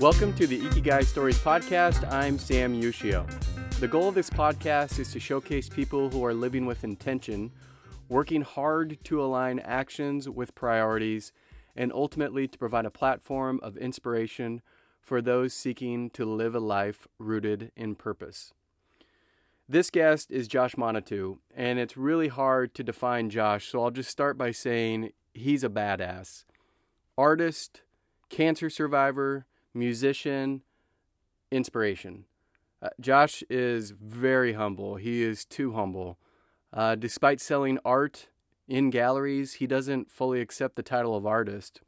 Welcome to the Ikigai Stories podcast. I'm Sam Yushio. The goal of this podcast is to showcase people who are living with intention, working hard to align actions with priorities, and ultimately to provide a platform of inspiration for those seeking to live a life rooted in purpose. This guest is Josh Monuteaux, and it's really hard to define Josh, so I'll just start by saying he's a badass. Artist, cancer survivor, musician, inspiration. Uh, Josh is very humble. He is too humble. Uh, despite selling art in galleries, he doesn't fully accept the title of artist.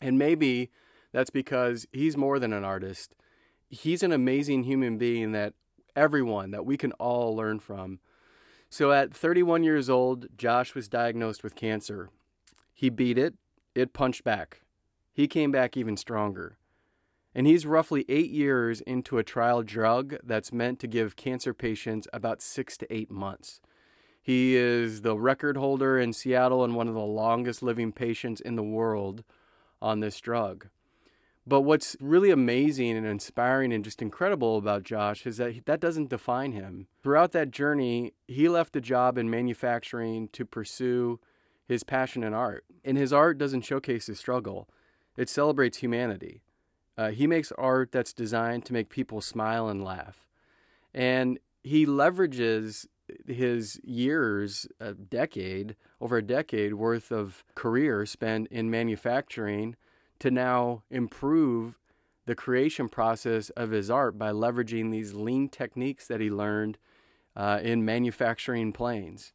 And maybe that's because he's more than an artist. He's an amazing human being that everyone, that we can all learn from. So at 31 years old, Josh was diagnosed with cancer. He beat it, it punched back. He came back even stronger. And he's roughly eight years into a trial drug that's meant to give cancer patients about six to eight months. He is the record holder in Seattle and one of the longest living patients in the world on this drug. But what's really amazing and inspiring and just incredible about Josh is that that doesn't define him. Throughout that journey, he left a job in manufacturing to pursue his passion in art. And his art doesn't showcase his struggle, it celebrates humanity. Uh, he makes art that's designed to make people smile and laugh. And he leverages his years, a decade, over a decade worth of career spent in manufacturing to now improve the creation process of his art by leveraging these lean techniques that he learned uh, in manufacturing planes.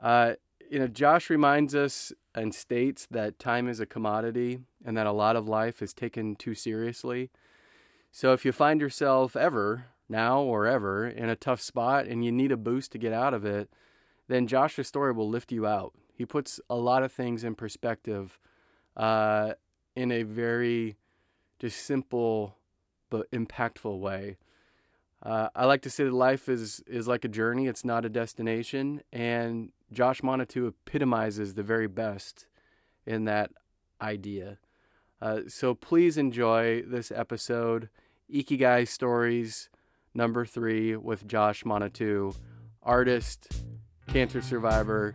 Uh, you know, Josh reminds us and states that time is a commodity and that a lot of life is taken too seriously. So if you find yourself ever, now or ever, in a tough spot and you need a boost to get out of it, then Josh's story will lift you out. He puts a lot of things in perspective uh, in a very just simple but impactful way. Uh, I like to say that life is is like a journey; it's not a destination. And Josh Monuteaux epitomizes the very best in that idea. Uh, so please enjoy this episode, Ikigai Stories number three, with Josh Monuteaux, artist, cancer survivor,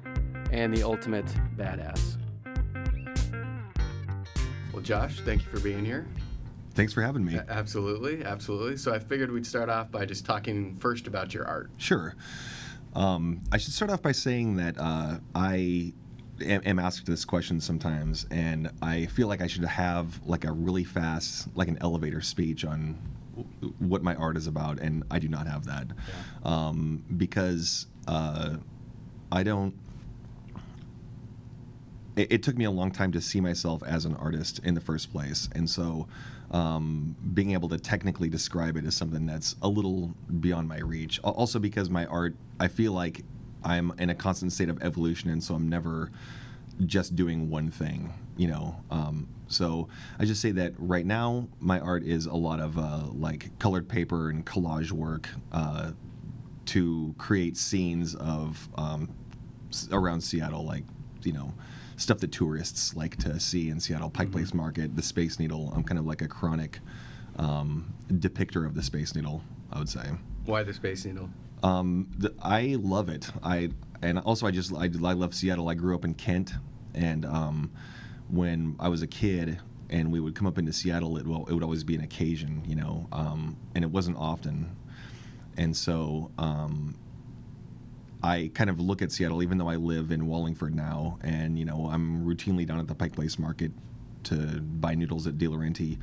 and the ultimate badass. Well, Josh, thank you for being here. Thanks for having me. A- Absolutely, absolutely. So I figured we'd start off by just talking first about your art. Sure. Um, I should start off by saying that uh, I am, am asked this question sometimes, and I feel like I should have like a really fast, like an elevator speech on what my art is about, and I do not have that um, because uh, I don't. It, it took me a long time to see myself as an artist in the first place, and so um, being able to technically describe it is something that's a little beyond my reach. Also, because my art, I feel like I'm in a constant state of evolution, and so I'm never just doing one thing, you know. Um, so I just say that right now, my art is a lot of uh, like colored paper and collage work uh, to create scenes of um, around Seattle, like you know stuff that tourists like to see in Seattle, Pike Place Market, the Space Needle. I'm kind of like a chronic um, depictor of the Space Needle, I would say. Why the Space Needle? Um, the, I love it. I and also I just I, I love Seattle. I grew up in Kent, and um, when I was a kid and we would come up into Seattle, it well, it would always be an occasion, you know, um, and it wasn't often. And so um, I kind of look at Seattle, even though I live in Wallingford now, and you know I'm routinely down at the Pike Place Market to buy noodles at DeLaurenti.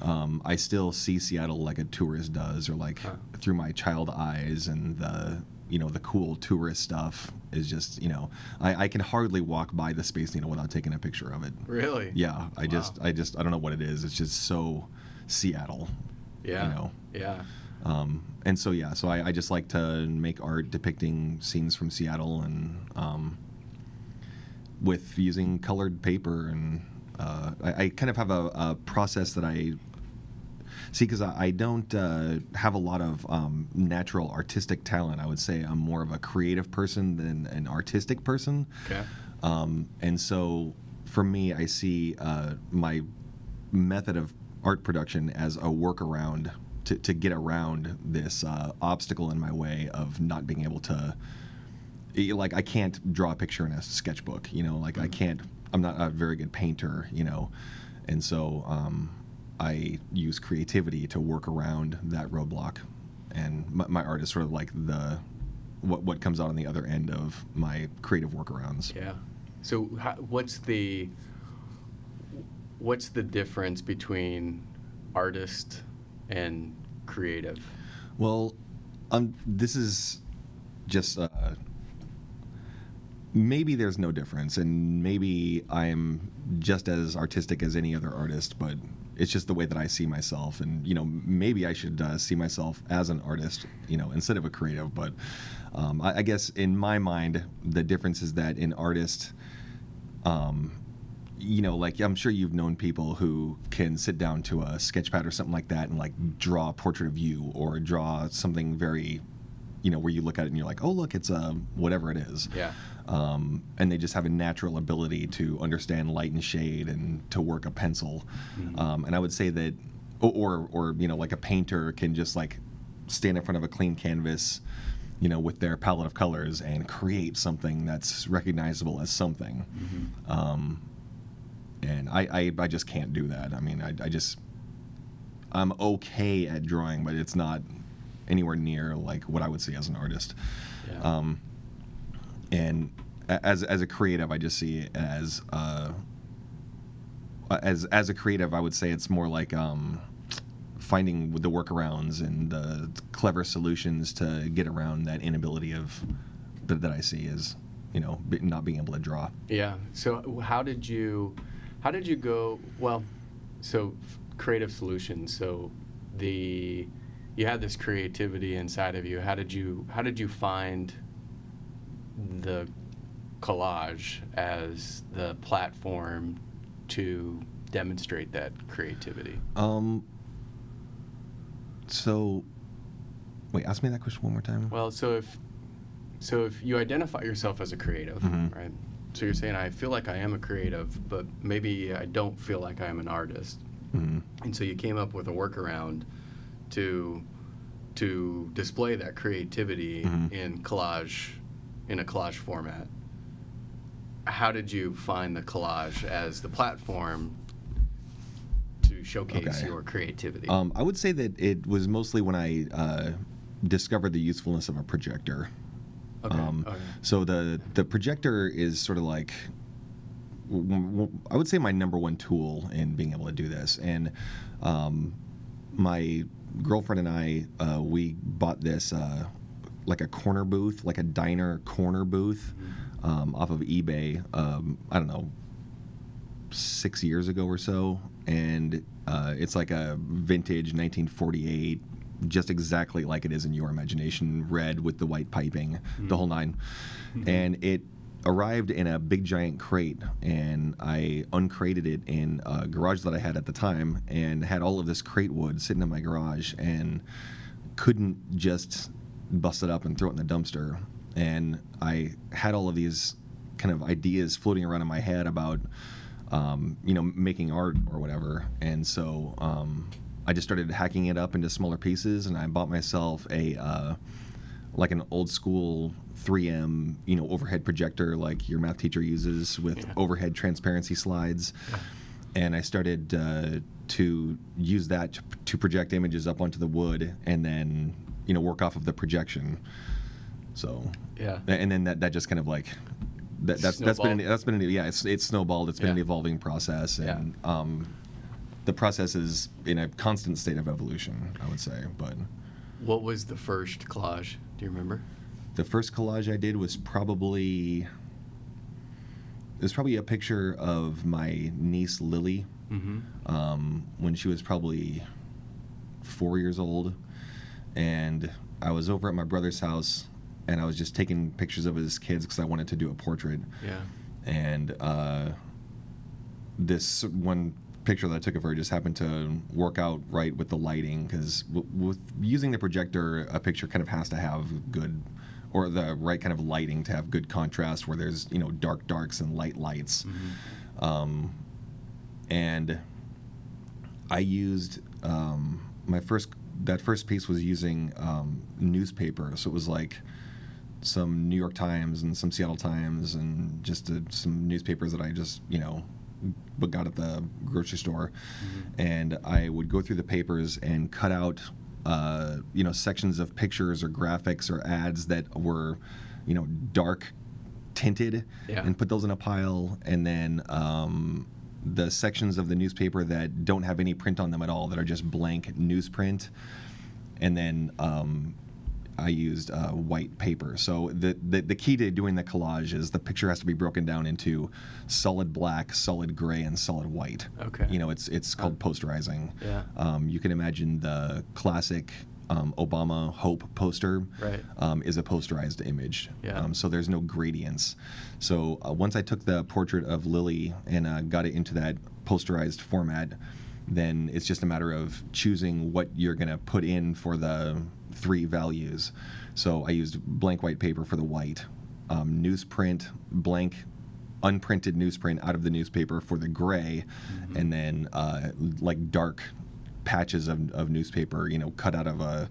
Um, I still see Seattle like a tourist does, or like through my child eyes, and the you know the cool tourist stuff is just you know I, I can hardly walk by the Space Needle without taking a picture of it. Really? Yeah, I just I just I don't know what it is. It's just so Seattle. Yeah. You know. Yeah. Um, and so yeah, so I, I just like to make art depicting scenes from Seattle and um, with using colored paper and uh, I, I kind of have a, a process that I see because I, I don't uh, have a lot of um, natural artistic talent. I would say I'm more of a creative person than an artistic person. Okay. Um, and so for me, I see uh, my method of art production as a workaround to, to get around this uh, obstacle in my way of not being able to like I can't draw a picture in a sketchbook you know like I can't I'm not a very good painter you know and so um, I use creativity to work around that roadblock and my, my art is sort of like the what what comes out on the other end of my creative workarounds Yeah. So how, what's the what's the difference between artist and creative? Well, um, this is just uh, maybe there's no difference, and maybe I'm just as artistic as any other artist, but it's just the way that I see myself, and you know, maybe I should uh, see myself as an artist, you know, instead of a creative. But um, I, I guess in my mind, the difference is that an artist. Um, you know, like I'm sure you've known people who can sit down to a sketch pad or something like that and like draw a portrait of you or draw something very, you know, where you look at it and you're like, oh, look, it's a whatever it is. Yeah. Um, and they just have a natural ability to understand light and shade and to work a pencil. Um, and I would say that, or, or, or, you know, like a painter can just like stand in front of a clean canvas, you know, with their palette of colors and create something that's recognizable as something. Um, and I, I, I just can't do that. I mean, I, I just I'm okay at drawing, but it's not anywhere near like what I would see as an artist. Yeah. Um, and as as a creative, I just see it as uh, as as a creative, I would say it's more like um, finding the workarounds and the clever solutions to get around that inability of that, that I see as you know not being able to draw. Yeah. So how did you how did you go well so creative solutions so the you had this creativity inside of you how did you how did you find the collage as the platform to demonstrate that creativity Um. So, wait, ask me that question one more time. well so if so if you identify yourself as a creative Mhm. right so you're saying i feel like i am a creative but maybe i don't feel like i'm an artist Mhm. And so you came up with a workaround to to display that creativity Mhm. in collage in a collage format. How did you find the collage as the platform to showcase Okay. your creativity? Um, I would say that it was mostly when I uh, discovered the usefulness of a projector. Okay. Um, okay. So the the projector is sort of like I would say my number one tool in being able to do this. And um, my girlfriend and I uh, we bought this uh, like a corner booth, like a diner corner booth, um, off of eBay. Um, I don't know, six years ago or so, and uh, it's like a vintage 1948, just exactly like it is in your imagination, red with the white piping, the whole 9 and it arrived in a big giant crate, and I uncrated it in a garage that I had at the time, and had all of this crate wood sitting in my garage, and couldn't just bust it up and throw it in the dumpster. And I had all of these kind of ideas floating around in my head about, um, you know, making art or whatever. And so um, I just started hacking it up into smaller pieces, and I bought myself a uh, like an old school 3M, you know, overhead projector like your math teacher uses with Yeah. overhead transparency slides. And I started uh, to use that to, to project images up onto the wood and then, you know, work off of the projection. So, yeah. and then that, that just kind of like, that, that's that's been an, that's been an, yeah it's it's snowballed it's been an evolving process Yeah. and um, the process is in a constant state of evolution I would say but What was the first collage? Do you remember? The first collage I did was probably it was probably a picture of my niece Lily Mm-hmm. um, when she was probably four years old, and I was over at my brother's house, and I was just taking pictures of his kids because I wanted to do a portrait, Yeah. and uh, this one picture that I took of her just happened to work out right with the lighting because w- with using the projector, a picture kind of has to have good or the right kind of lighting to have good contrast where there's you know dark darks and light lights. Um, and I used um, my first that first piece was using um, newspaper, so it was like some New York Times and some Seattle Times and just uh, some newspapers that I just you know but got at the grocery store, mm-hmm. and I would go through the papers and cut out uh, you know sections of pictures or graphics or ads that were you know dark tinted yeah. and put those in a pile and then um, the sections of the newspaper that don't have any print on them at all that are just blank newsprint and then um, I used uh, white paper. So the, the, the key to doing the collage is the picture has to be broken down into solid black, solid gray, and solid white. Okay. You know, it's it's called posterizing. Yeah. Um, you can imagine the classic um, Obama Hope poster right. um, is a posterized image. Yeah. Um, so there's no gradients. So uh, once I took the portrait of Lily and uh, got it into that posterized format, then it's just a matter of choosing what you're going to put in for the three values. So I used blank white paper for the white, um, newsprint, blank unprinted newsprint out of the newspaper for the gray, mm-hmm. and then uh, like dark patches of, of newspaper, you know, cut out of a,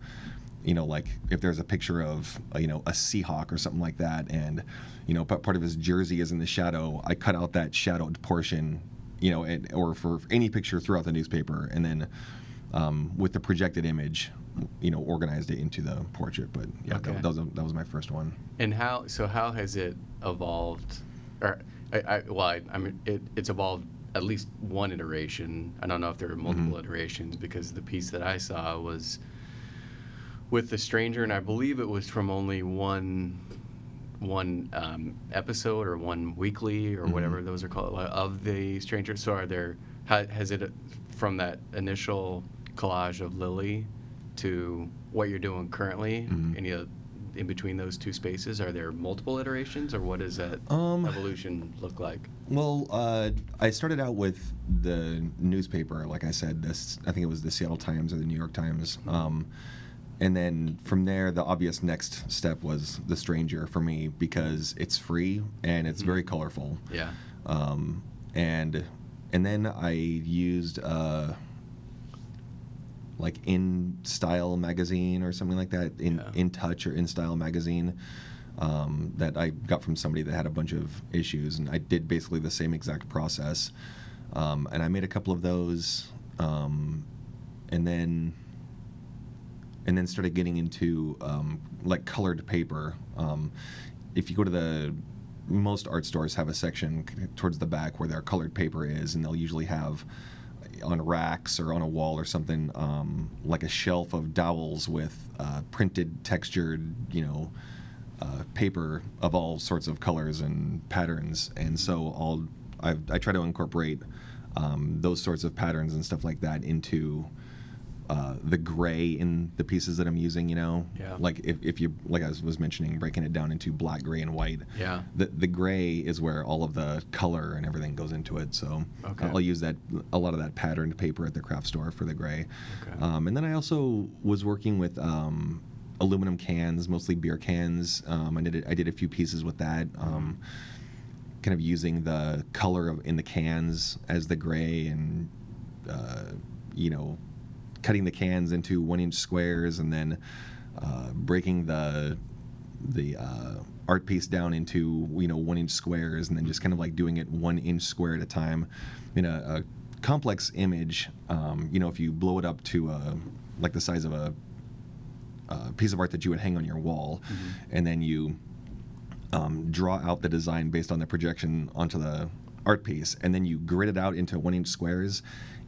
you know, like if there's a picture of, uh, you know, a Seahawk or something like that, and, you know, part of his jersey is in the shadow, I cut out that shadowed portion, you know, and, or for any picture throughout the newspaper, and then um, with the projected image, you know, organized it into the portrait. But yeah, okay. that, that, was a, that was my first one. And how? So how has it evolved? Or I, I well, I, I mean, it, it's evolved at least one iteration. I don't know if there are multiple mm-hmm. iterations because the piece that I saw was with the stranger, and I believe it was from only one one um, episode or one weekly or mm-hmm. whatever those are called of the stranger. So are there? has it from that initial collage of Lily to what you're doing currently? Mm-hmm. Any of in between those two spaces? Are there multiple iterations, or what does that um, evolution look like? Well, uh, I started out with the newspaper, like I said. This I think it was the Seattle Times or the New York Times. Um, and then from there, the obvious next step was The Stranger for me because it's free and it's mm-hmm. very colorful. Yeah. Um, and and then I used. Uh, like InStyle magazine or something like that in yeah. in touch or InStyle magazine um, that I got from somebody that had a bunch of issues and I did basically the same exact process um, and I made a couple of those um, and then and then started getting into um, like colored paper um, if you go to the most art stores have a section towards the back where their colored paper is and they'll usually have on racks or on a wall or something, um, like a shelf of dowels with uh, printed, textured, you know, uh, paper of all sorts of colors and patterns. And so I'll I've, i try to incorporate um, those sorts of patterns and stuff like that into uh, the gray in the pieces that I'm using, you know, yeah. like if, if you like I was mentioning, breaking it down into black, gray, and white. Yeah. The the gray is where all of the color and everything goes into it. So okay. I'll use that a lot of that patterned paper at the craft store for the gray. Okay. Um, and then I also was working with um, aluminum cans, mostly beer cans. Um, I did I did a few pieces with that. Um, kind of using the color of, in the cans as the gray and uh, you know cutting the cans into one inch squares and then uh, breaking the the uh, art piece down into you know one inch squares and then just kind of like doing it one inch square at a time in a, a complex image um, you know if you blow it up to a, like the size of a, a, piece of art that you would hang on your wall mm-hmm. and then you um, draw out the design based on the projection onto the art piece and then you grid it out into one inch squares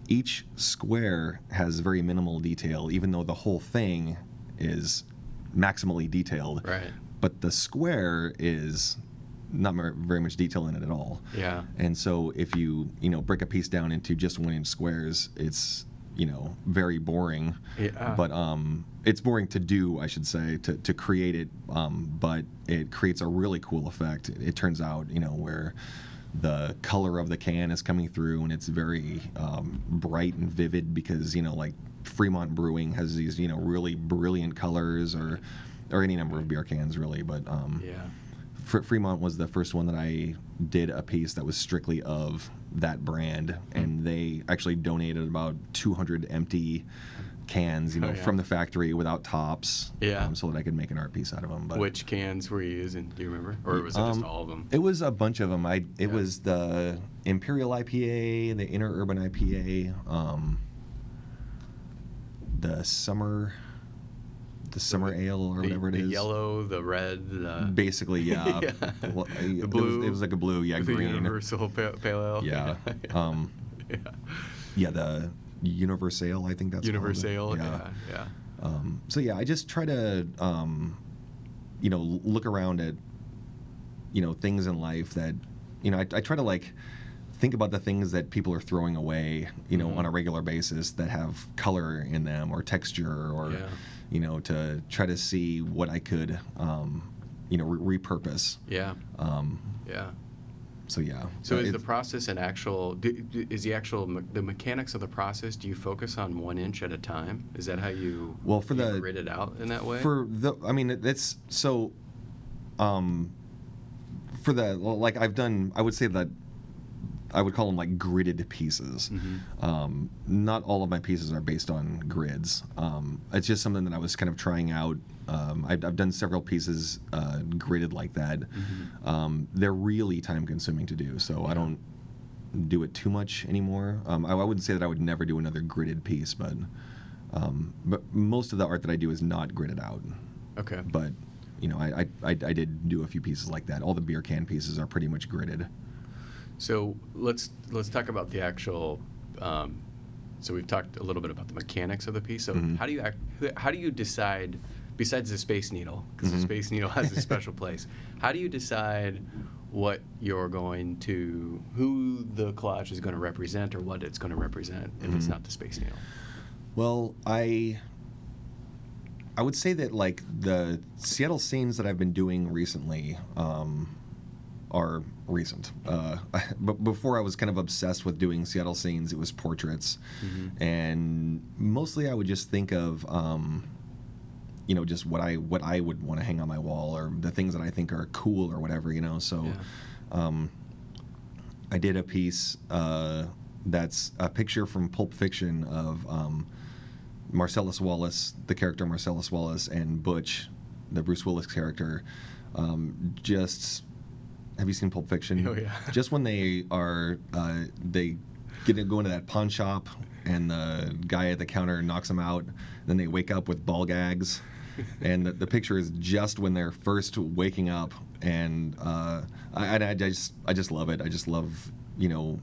each square has very minimal detail, even though the whole thing is maximally detailed. Right. But the square is not very much detail in it at all. Yeah. And so if you you know break a piece down into just one inch squares, it's you know very boring. Yeah. But um, it's boring to do, I should say, to to create it. Um, but it creates a really cool effect. It, turns out, you know, where the color of the can is coming through and it's very um, bright and vivid because you know like Fremont Brewing has these you know really brilliant colors or or any number of beer cans really but um, yeah. Fremont was the first one that I did a piece that was strictly of that brand, and they actually donated about 200 empty cans, you know, Oh, yeah. from the factory without tops, Yeah. um, so that I could make an art piece out of them. But Which cans were you using? Do you remember, or was it just Um, all of them? It was a bunch of them. I it Yeah. was the Imperial IPA, the Interurban IPA, um, the summer, the summer ale or the, whatever it the is. yellow, the red, the Basically, yeah. Yeah. Well, The it was- blue. It was, like a blue, yeah, the green. universal pale, pale ale. Yeah. Um, yeah. yeah, the Universale, I think that's. Universal. Yeah. Yeah. Um, so yeah, I just try to, um, you know, look around at, you know, things in life that, you know, I, I try to like think about the things that people are throwing away, you know, Mhm. on a regular basis that have color in them or texture or, Yeah. you know, to try to see what I could, um, you know, re- repurpose. Yeah. Um, Yeah. So yeah. So Uh, is the process an actual? do- Is the actual the mechanics of the process? Do you focus on one inch at a time? Is that how you? Well, for the- grid it out in that way. For the, I mean, it's so. Um, for the like I've done, I would say that I would call them like gridded pieces. Mhm. Um, not all of my pieces are based on grids. Um, it's just something that I was kind of trying out. Um, I've, I've done several pieces uh, gridded like that. Mhm. Um, they're really time consuming to do, so I don't do it too much anymore. Um, I, I wouldn't say that I would never do another gridded piece, but um, but most of the art that I do is not gridded out. Okay. But you know, I, I I did do a few pieces like that. All the beer can pieces are pretty much gridded. So let's let's talk about the actual. Um, so we've talked a little bit about the mechanics of the piece. So Mhm. how do you act, how do you decide? Besides the Space Needle, because Mhm. the Space Needle has a special place. How do you decide what you're going to, who the collage is going to represent, or what it's going to represent if it's Mhm. not the Space Needle? Well, I I would say that like the Seattle scenes that I've been doing recently um, are recent. Uh, but before I was kind of obsessed with doing Seattle scenes, it was portraits, Mhm. and mostly I would just think of. Um, you know, just what I what I would want to hang on my wall, or the things that I think are cool, or whatever. You know, so Yeah. um, I did a piece uh, that's a picture from Pulp Fiction of um, Marcellus Wallace, the character Marcellus Wallace, and Butch, the Bruce Willis character. Um, just have you seen Pulp Fiction? Oh, yeah. Just when they are uh, they get to go into that pawn shop and the guy at the counter knocks them out, then they wake up with ball gags. And the, the picture is just when they're first waking up, and uh, I, I, I just I just love it. I just love you know,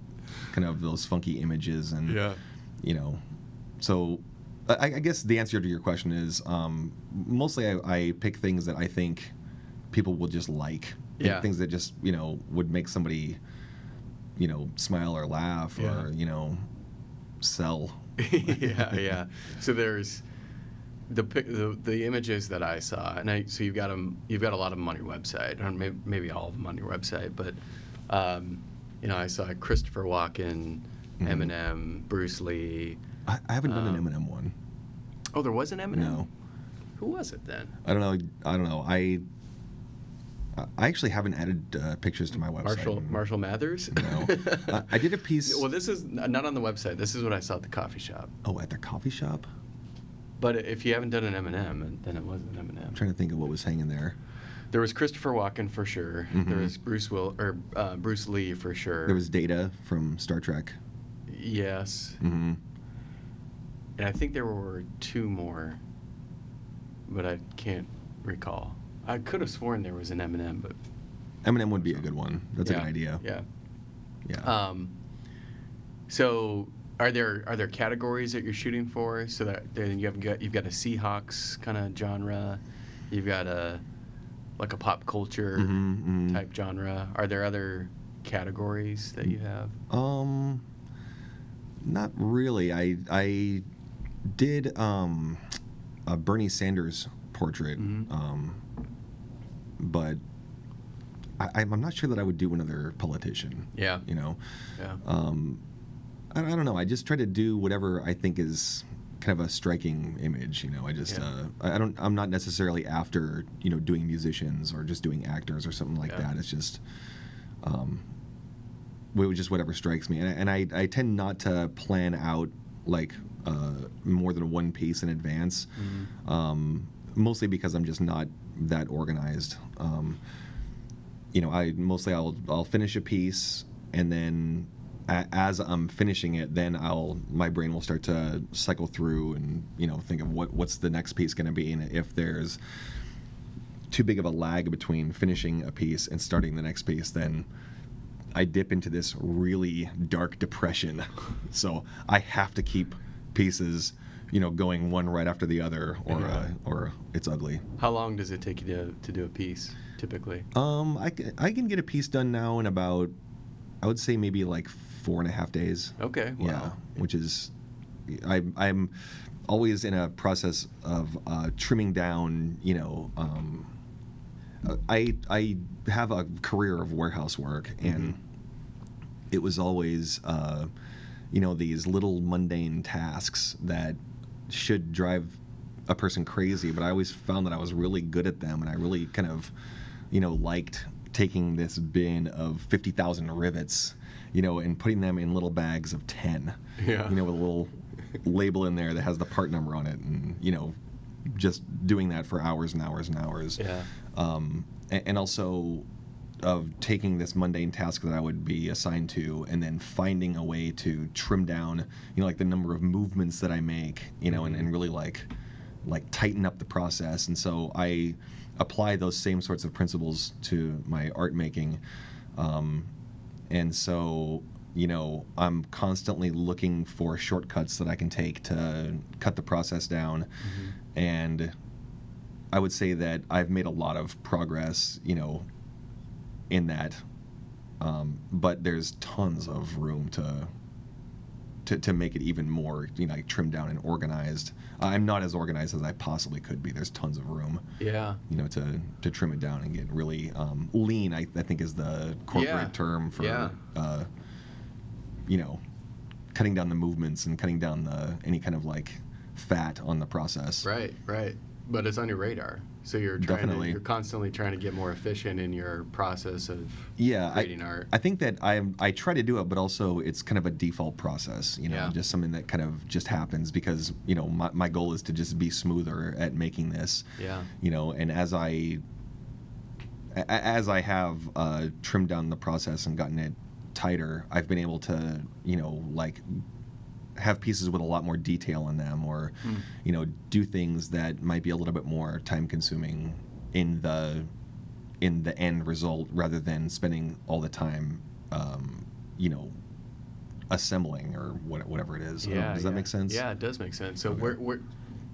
kind of those funky images and Yeah. you know, so I, I guess the answer to your question is um, mostly I, I pick things that I think people will just like. Yeah. Things that just you know would make somebody, you know, smile or laugh Yeah. or you know, sell. yeah, yeah. So there's the, the the images that I saw, and I so you've got them. You've got a lot of them on your website, or maybe, maybe all of them on your website. But um, you know, I saw Christopher Walken, Mhm. Eminem, Bruce Lee. I, I haven't done Um, an Eminem one. Oh, there was an Eminem. No. Who was it then? I don't know. I don't know. I I actually haven't added uh, pictures to my website. Marshall Marshall Mathers. No. Uh, I did a piece- Well, this is not on the website. This is what I saw at the coffee shop. Oh, at the coffee shop. But if you haven't done an Eminem, then it wasn't an Eminem. I'm trying to think of what was hanging there. There was Christopher Walken for sure. There Mhm. was Bruce Will or uh, Bruce Lee for sure. There was Data from Star Trek. yes, Mm-hmm. and I think there were two more, but I can't recall. I could have sworn there was an Eminem, but Eminem would be a good one. That's yeah, a good idea. Yeah. Yeah. Um, so are there are there categories that you're shooting for? So that then you have got you've got a Seahawks kind of genre, you've got a like a pop culture Mhm, mhm. type genre. Are there other categories that you have? Um, not really. I I did um a Bernie Sanders portrait, Mhm. um, but I, I'm not sure that I would do another politician. Yeah. You know, Yeah. um, I, I don't know. I just try to do whatever I think is kind of a striking image. You know, I just Yeah. uh, I don't. I'm not necessarily after you know doing musicians or just doing actors or something like Yeah. that. It's just. Um, just whatever strikes me, and, I- and I I tend not to plan out like uh, more than one piece in advance, um, mostly because I'm just not that organized. Um, you know, I mostly I'll I'll finish a piece and then as I'm finishing it, then I'll my brain will start to cycle through and you know think of what what's the next piece going to be, and if there's too big of a lag between finishing a piece and starting the next piece, then I dip into this really dark depression. so I have to keep pieces, you know, going one right after the other, or Yeah. uh, or it's ugly. How long does it take you to, to do a piece typically? Um, I, I can get a piece done now in about, I would say maybe like four and a half days. Okay. Wow. Yeah, which is, I, I'm always in a process of uh, trimming down. You know, um, uh, I I have a career of warehouse work, and it was always, uh, you know, these little mundane tasks that should drive a person crazy. But I always found that I was really good at them, and I really kind of, you know, liked taking this bin of fifty thousand rivets, you know, and putting them in little bags of ten Yeah. you know, with a little label in there that has the part number on it, and you know, just doing that for hours and hours and hours. Yeah. Um, a- and, also of taking this mundane task that I would be assigned to, and then finding a way to trim down, you know, like the number of movements that I make, you know, and, and really like like tighten up the process. And so I apply those same sorts of principles to my art making. Um, and so you know i'm constantly looking for shortcuts that i can take to cut the process down. And i would say that i've made a lot of progress you know in that. Um, but there's tons of room to to, to make it even more you know like trimmed down and organized i'm not as organized as i possibly could be there's tons of room Yeah. you know, to to trim it down and get really um, lean. I, I think is the corporate Yeah. term for, Yeah. uh, you know, cutting down the movements and cutting down the any kind of like fat on the process. Right. Right. But it's on your radar, so you're trying Definitely. to you're constantly trying to get more efficient in your process of Yeah, creating I, art. I think that I I try to do it, but also it's kind of a default process. You know, Yeah. just something that kind of just happens because you know my my goal is to just be smoother at making this. Yeah. you know and as I as i have uh, trimmed down the process and gotten it tighter i've been able to you know like have pieces with a lot more detail in them or you know do things that might be a little bit more time consuming in the in the end result rather than spending all the time um, you know assembling or what, whatever it is don't does that yeah. make sense Yeah, it does make sense. So Okay. where, where,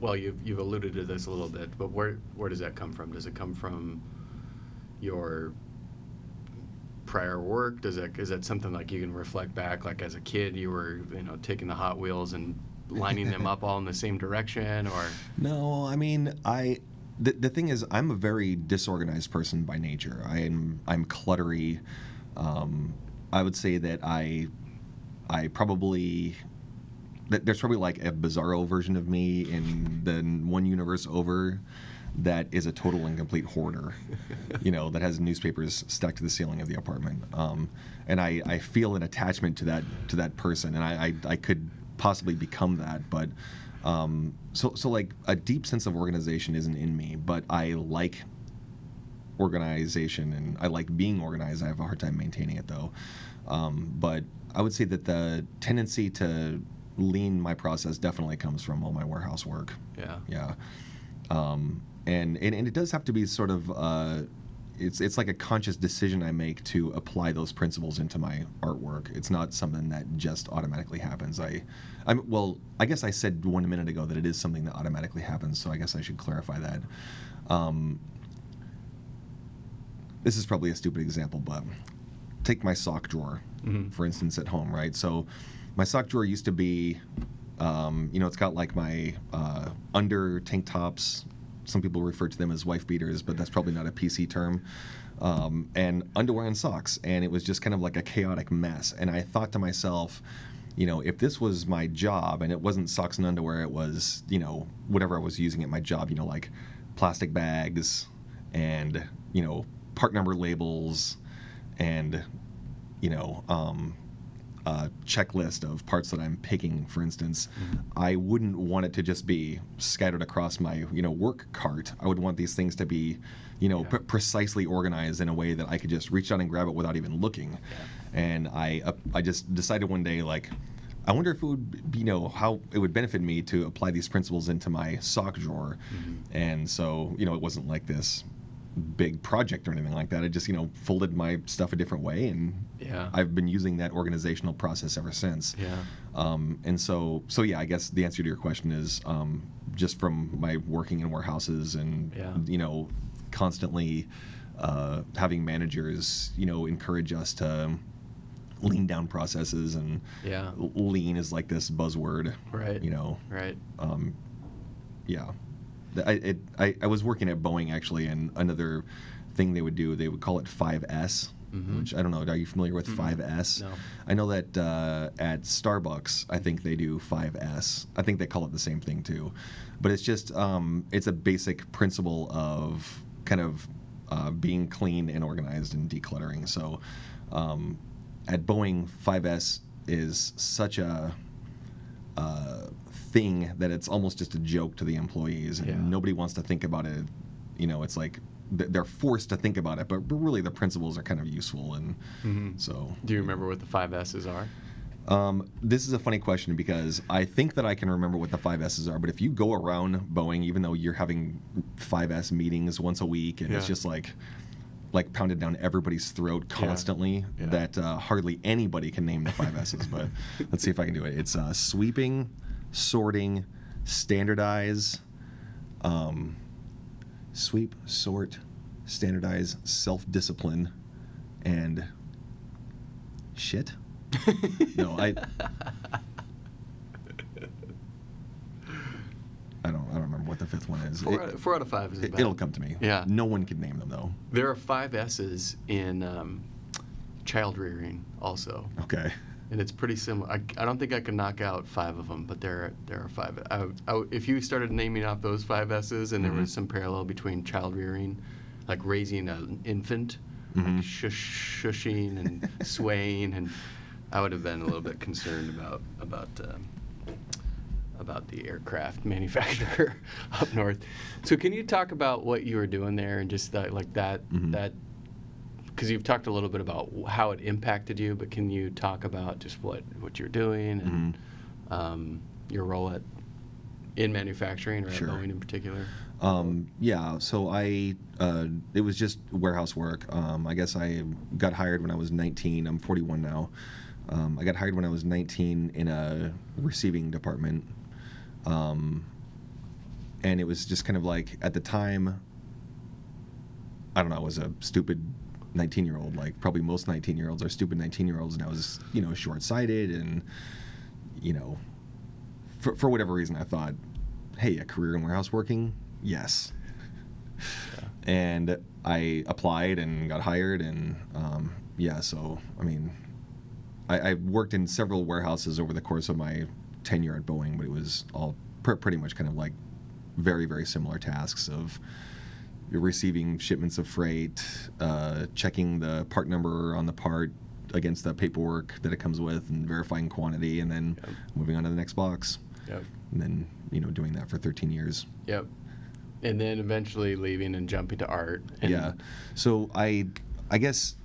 well, you've you've alluded to this a little bit, but where where does that come from? Does it come from your prior work? Does that is that something like you can reflect back, like as a kid, you were you know taking the Hot Wheels and lining them up all in the same direction, or No, I mean, I. The, the thing is, I'm a very disorganized person by nature. I'm I'm cluttery. Um, I would say that I I probably there's probably like a bizarro version of me in the one universe over that is a total and complete hoarder. you know, that has newspapers stuck to the ceiling of the apartment. Um, and I, I feel an attachment to that to that person, and I, I, I could possibly become that, but um, so so like a deep sense of organization isn't in me, but I like organization and I like being organized. I have a hard time maintaining it though. Um, but I would say that the tendency to lean my process definitely comes from all my warehouse work. yeah, Yeah. Um, and, and and it does have to be sort of uh, it's it's like a conscious decision I make to apply those principles into my artwork. It's not something that just automatically happens. I, I'm well. I guess I said one minute ago that it is something that automatically happens. So I guess I should clarify that. Um, this is probably a stupid example, but take my sock drawer, Mhm. for instance, at home, right? So my sock drawer used to be, um, you know, it's got like my uh, under tank tops. Some people refer to them as wife beaters, but that's probably not a PC term. Um, and underwear and socks, and it was just kind of like a chaotic mess. And I thought to myself, you know, if this was my job and it wasn't socks and underwear, it was, you know, whatever I was using at my job, you know, like plastic bags and, you know, part number labels and you know, um, a checklist of parts that I'm picking, for instance, I wouldn't want it to just be scattered across my, you know, work cart. I would want these things to be, you know, Yeah. pre- precisely organized in a way that I could just reach out and grab it without even looking. And I, uh, I just decided one day, like, I wonder if it would, be, you know, how it would benefit me to apply these principles into my sock drawer. And so, you know, it wasn't like this big project or anything like that. I just, you know, folded my stuff a different way, and Yeah. I've been using that organizational process ever since. Yeah. Um, and so, so yeah, I guess the answer to your question is um, just from my working in warehouses and Yeah. you know, constantly uh, having managers, you know, encourage us to lean down processes and Yeah. lean is like this buzzword, Right. You know, Right. um, yeah. I, it, I, I was working at Boeing actually, and another thing they would do, they would call it 5S, Mhm. which I don't know. Are you familiar with 5S? No. I know that uh, at Starbucks, I think they do 5S. I think they call it the same thing too, but it's just um, it's a basic principle of kind of uh, being clean and organized and decluttering. So um, at Boeing, 5S is such a uh, thing that it's almost just a joke to the employees, and Yeah. nobody wants to think about it. You know, it's like they're forced to think about it, but but really the principles are kind of useful, and Mhm. so. Do you remember what the five S's are? Um, this is a funny question because I think that I can remember what the five S's are, but if you go around Boeing, even though you're having five S meetings once a week, and it's just like like pounded down everybody's throat constantly, Yeah. that uh, hardly anybody can name the five S's. but let's see if I can do it. It's uh, sweeping, sorting, standardize, um, sweep, sort, standardize, self-discipline, and shit. no, I. I don't. I don't remember what the fifth one is. Four, It- out, of, four out of five is it, it'll come to me. Yeah. No one can name them though. There are five S's in um, child rearing also, Okay. And it's pretty similar. I, I don't think I could knock out five of them, but there there are five. I, I, if you started naming off those five S's, and there Mhm. was some parallel between child rearing, like raising an infant, Mhm. like shush, shushing and swaying, and I would have been a little bit concerned about about. Um, about the aircraft manufacturer up north. So can you talk about what you were doing there and just that, like that Mhm. that because you've talked a little bit about how it impacted you, but can you talk about just what what you're doing and Mm-hmm. um, your role at in manufacturing or Sure. at Boeing in particular? Um, yeah, so I, uh, it was just warehouse work. Um, I guess I got hired when I was 19. I'm 41 now. Um, I got hired when I was 19 in a receiving department. Um, and it was just kind of like, at the time, I don't know, I was a stupid 19 year old. Like, probably most 19 year olds are stupid 19 year olds. And I was, you know, short sighted and, you know, for, for whatever reason, I thought, hey, a career in warehouse working? Yes. And I applied and got hired, and um, yeah, so I mean, I, I worked in several warehouses over the course of my tenure at Boeing, but it was all pr- pretty much kind of like very, very similar tasks of you're receiving shipments of freight, uh, checking the part number on the part against the paperwork that it comes with, and verifying quantity, and then Yep. moving on to the next box, Yep. and then you know doing that for 13 years. Yep. And then eventually leaving and jumping to art. Yeah. So I, I guess,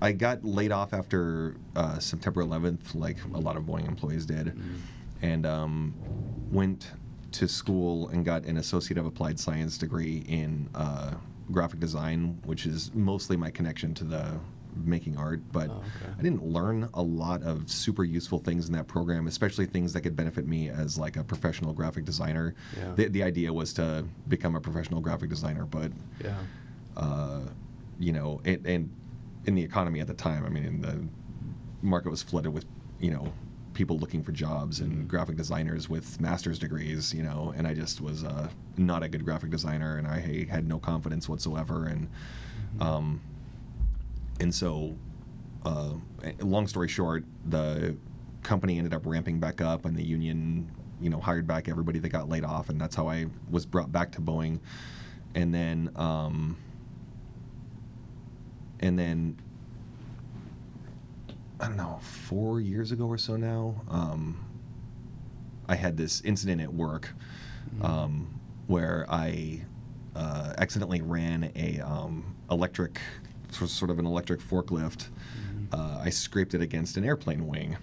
I got laid off after uh, September 11th, like a lot of Boeing employees did, Mhm. and um, went to school and got an Associate of Applied Science degree in uh, graphic design, which is mostly my connection to the making art. But Oh, okay. I didn't learn a lot of super useful things in that program, especially things that could benefit me as like a professional graphic designer. Yeah. The, the idea was to become a professional graphic designer, but Yeah. uh, you know, and, and in the economy at the time, I mean, the market was flooded with, you know, people looking for jobs and Mhm. graphic designers with master's degrees, you know, and I just was uh, not a good graphic designer, and I had no confidence whatsoever, and um, and so, uh, long story short, the company ended up ramping back up, and the union, you know, hired back everybody that got laid off, and that's how I was brought back to Boeing, and then, um, and then I don't know, four years ago or so now, um, I had this incident at work um, where I uh, accidentally ran a um, electric, sort of an electric forklift. Uh, I scraped it against an airplane wing.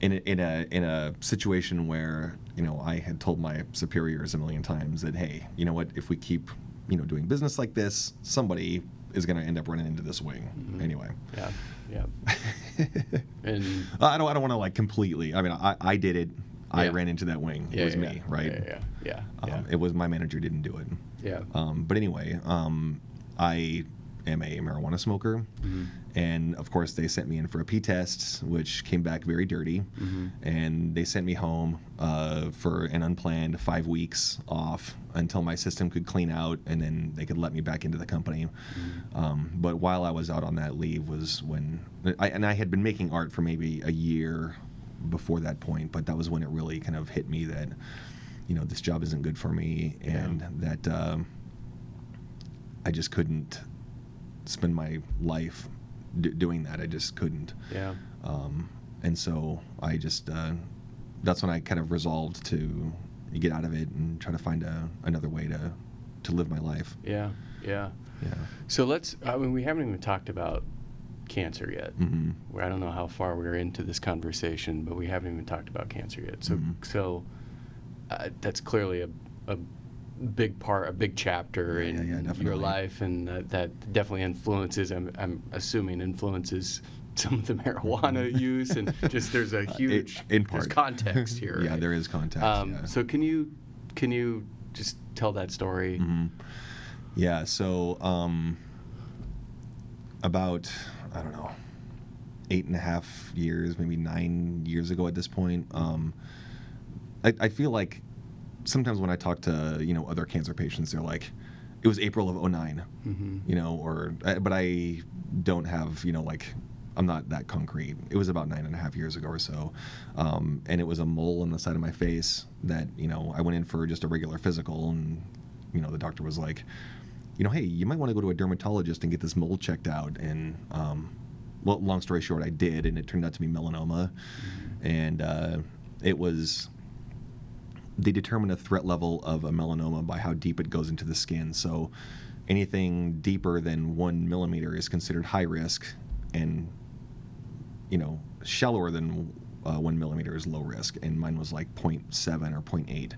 In a, in a in a situation where you know I had told my superiors a million times that hey you know what if we keep you know doing business like this somebody is going to end up running into this wing anyway Yeah, yeah. and I don't I don't want to like completely I mean I, I did it I Yeah. ran into that wing yeah, it was yeah, me right Yeah, yeah, yeah. um, yeah. it was my manager didn't do it yeah. um, but anyway, um, I am a marijuana smoker, Mm-hmm. and of course they sent me in for a P test, which came back very dirty, Mm-hmm. and they sent me home uh, for an unplanned five weeks off until my system could clean out, and then they could let me back into the company. Mm-hmm. Um, but while I was out on that leave was when, I, and I had been making art for maybe a year before that point, but that was when it really kind of hit me that you know this job isn't good for me and that um, i just couldn't spend my life d- doing that i just couldn't yeah. um, and so i just uh, that's when i kind of resolved to get out of it and try to find a, another way to to live my life Yeah, yeah. yeah So let's. I mean, we haven't even talked about cancer yet. hmm Where I don't know how far we're into this conversation, but we haven't even talked about cancer yet. So, Mhm. so uh, that's clearly a, a big part, a big chapter in yeah, yeah, your life, and uh, that definitely influences. I'm, I'm assuming influences some of the marijuana use, and just there's a huge in there's part. context here. yeah right? there is context Um, yeah. So can you can you just tell that story? Mhm. Yeah. So um, about I don't know eight and a half years, maybe nine years ago at this point. Um, I, I feel like sometimes when I talk to you know other cancer patients, they're like, "It was April of 9 Mhm. you know, or but I don't have you know like. I'm not that concrete. It was about nine and a half years ago or so, um, and it was a mole on the side of my face that you know I went in for just a regular physical, and you know the doctor was like, you know, hey, you might want to go to a dermatologist and get this mole checked out. And um, well, long story short, I did, and it turned out to be melanoma, and uh, it was. They determine a threat level of a melanoma by how deep it goes into the skin. So, anything deeper than one millimeter is considered high risk, and you know, shallower than uh, one millimeter is low risk, and mine was like 0.7 or 0.8.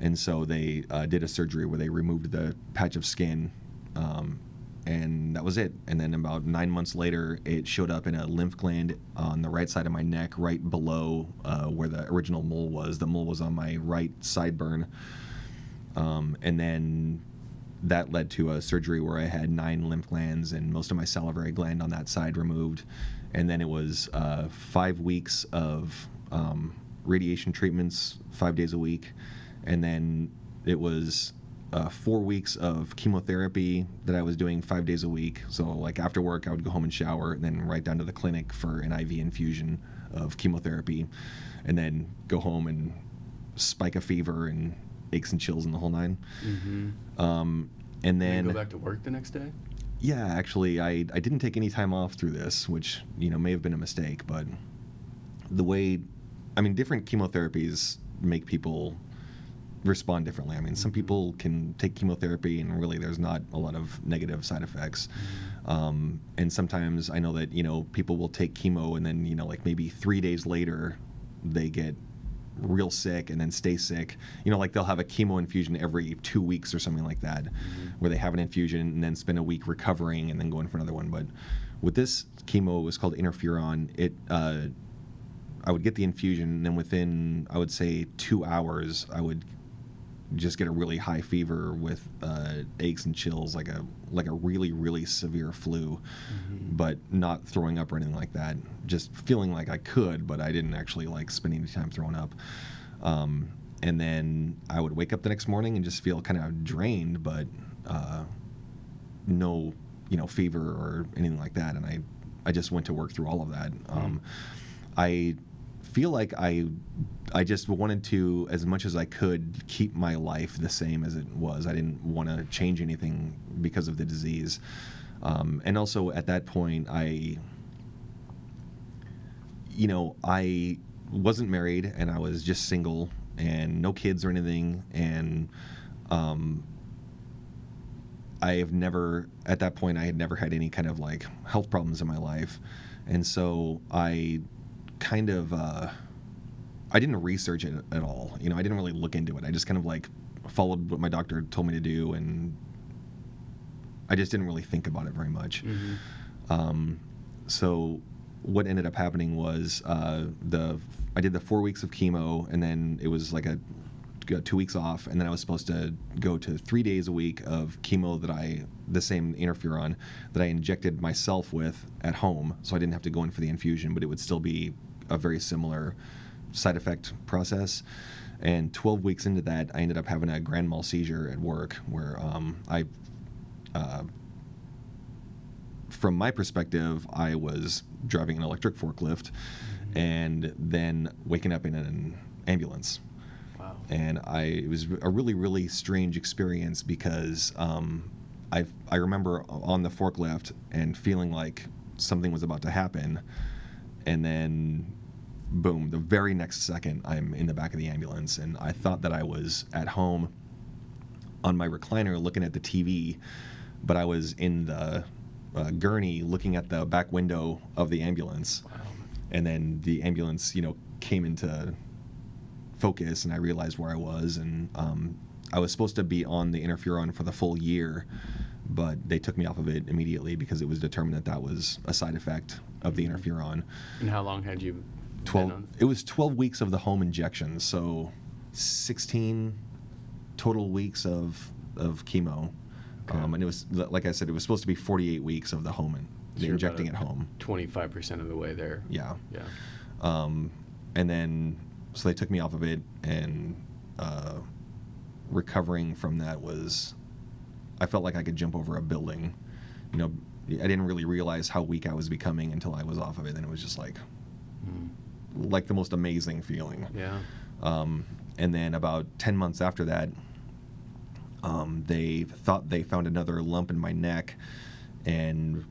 And so they uh, did a surgery where they removed the patch of skin, um, and that was it. And then about nine months later, it showed up in a lymph gland on the right side of my neck, right below uh, where the original mole was. The mole was on my right sideburn. Um, and then that led to a surgery where I had nine lymph glands and most of my salivary gland on that side removed. And then it was uh, five weeks of um, radiation treatments, five days a week. And then it was uh, four weeks of chemotherapy that I was doing five days a week. So, like after work, I would go home and shower, and then right down to the clinic for an IV infusion of chemotherapy, and then go home and spike a fever and aches and chills and the whole 9 Mm-hmm. Um, and Then then go back to work the next day. yeah, actually, I, I didn't take any time off through this, which you know may have been a mistake. But the way, I mean, different chemotherapies make people respond differently. I mean, some people can take chemotherapy and really there's not a lot of negative side effects. Um, and sometimes I know that you know people will take chemo and then you know like maybe three days later they get real sick and then stay sick. You know, like they'll have a chemo infusion every two weeks or something like that, where they have an infusion and then spend a week recovering and then go in for another one. But with this chemo, it was called interferon. It uh, I would get the infusion, and then within I would say two hours, I would just get a really high fever with uh, aches and chills, like a like a really really severe flu, but not throwing up or anything like that. Just feeling like I could, but I didn't actually like spend any time throwing up. Um, and then I would wake up the next morning and just feel kind of drained, but uh, no, you know, fever or anything like that. And I, I just went to work through all of that. Um, I feel like I, I just wanted to, as much as I could, keep my life the same as it was. I didn't want to change anything because of the disease. Um, and also at that point, I, you know, I wasn't married and I was just single and no kids or anything. And um, I have never, at that point, I had never had any kind of like health problems in my life. And so I kind of, uh, I didn't research it at all. You know, I didn't really look into it. I just kind of like followed what my doctor told me to do and I just didn't really think about it very much. Mm-hmm. Um, so what ended up happening was uh, the I did the four weeks of chemo, and then it was like a got two weeks off, and then I was supposed to go to three days a week of chemo that I the same interferon that I injected myself with at home, so I didn't have to go in for the infusion, but it would still be a very similar side effect process. And 12 weeks into that, I ended up having a grand mal seizure at work where um, I uh, from my perspective, I was driving an electric forklift and then waking up in an ambulance. Wow. And I it was a really really strange experience because um, I I remember on the forklift and feeling like something was about to happen, and then boom, the very next second I'm in the back of the ambulance, and I thought that I was at home on my recliner looking at the TV, but I was in the uh, gurney looking at the back window of the ambulance. Wow. And then the ambulance, you know, came into focus, and I realized where I was. And um, I was supposed to be on the interferon for the full year, but they took me off of it immediately because it was determined that that was a side effect of the interferon. And how long had you? Been 12 it was 12 weeks of the home injection so 16 total weeks of of chemo Okay. um, and it was like i said it was supposed to be 48 weeks of the home and So injecting at home 25% of the way there. yeah Yeah. um, and then so they took me off of it and uh, recovering from that was i felt like i could jump over a building you know i didn't really realize how weak i was becoming until i was off of it and it was just like Mm. Like the most amazing feeling Yeah. um, and then about 10 months after that, um, they thought they found another lump in my neck and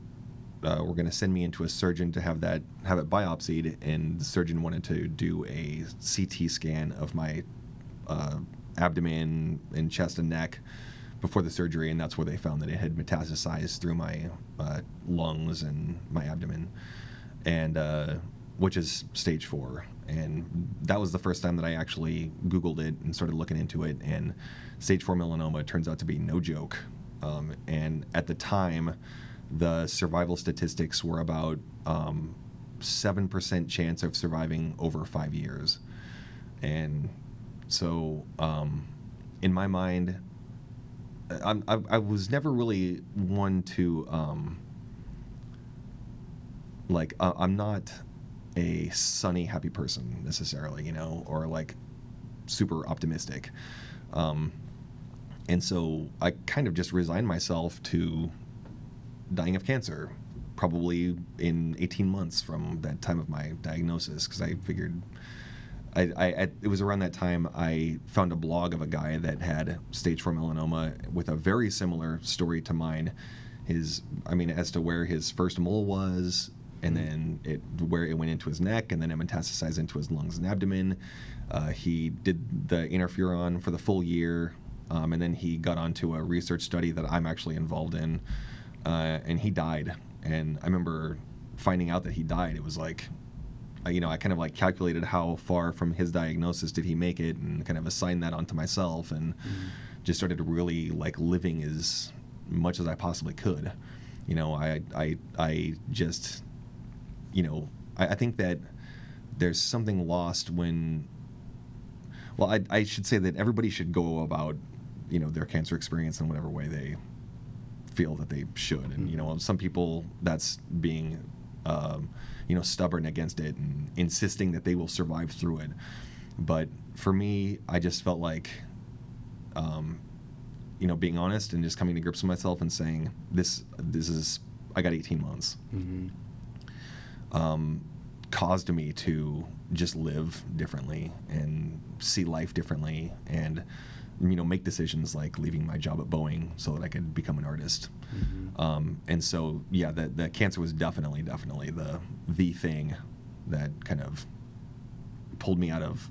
uh, were going to send me into a surgeon to have that have it biopsied. And the surgeon wanted to do a CT scan of my uh, abdomen and chest and neck before the surgery, and that's where they found that it had metastasized through my uh, lungs and my abdomen, and uh, which is stage four. And that was the first time that I actually Googled it and started looking into it. And stage four melanoma turns out to be no joke. Um, and at the time, the survival statistics were about um, 7% chance of surviving over five years. And so, um, in my mind, I'm, I, I was never really one to um, like I'm not a sunny happy person necessarily, you know, or like super optimistic. Um, and so I kind of just resigned myself to dying of cancer, probably in 18 months from that time of my diagnosis, because I figured. I, I, it was around that time I found a blog of a guy that had stage four melanoma with a very similar story to mine. His, I mean, as to where his first mole was, and then it where it went into his neck, and then it metastasized into his lungs and abdomen. Uh, he did the interferon for the full year, um, and then he got onto a research study that I'm actually involved in, uh, and he died. And I remember finding out that he died. It was like, you know, I kind of like calculated how far from his diagnosis did he make it, and kind of assigned that onto myself, and just started really like living as much as I possibly could. You know, I I I just, you know, I, I think that there's something lost when. Well, I I should say that everybody should go about, you know, their cancer experience in whatever way they feel that they should, and you know, some people that's being um, you know, stubborn against it and insisting that they will survive through it. But for me, I just felt like, um, you know, being honest and just coming to grips with myself and saying, this, this is, I got 18 months, hmm um, caused me to just live differently and see life differently and, you know, make decisions like leaving my job at Boeing so that I could become an artist. hmm Um, and so, yeah, the, the cancer was definitely, definitely the the thing that kind of pulled me out of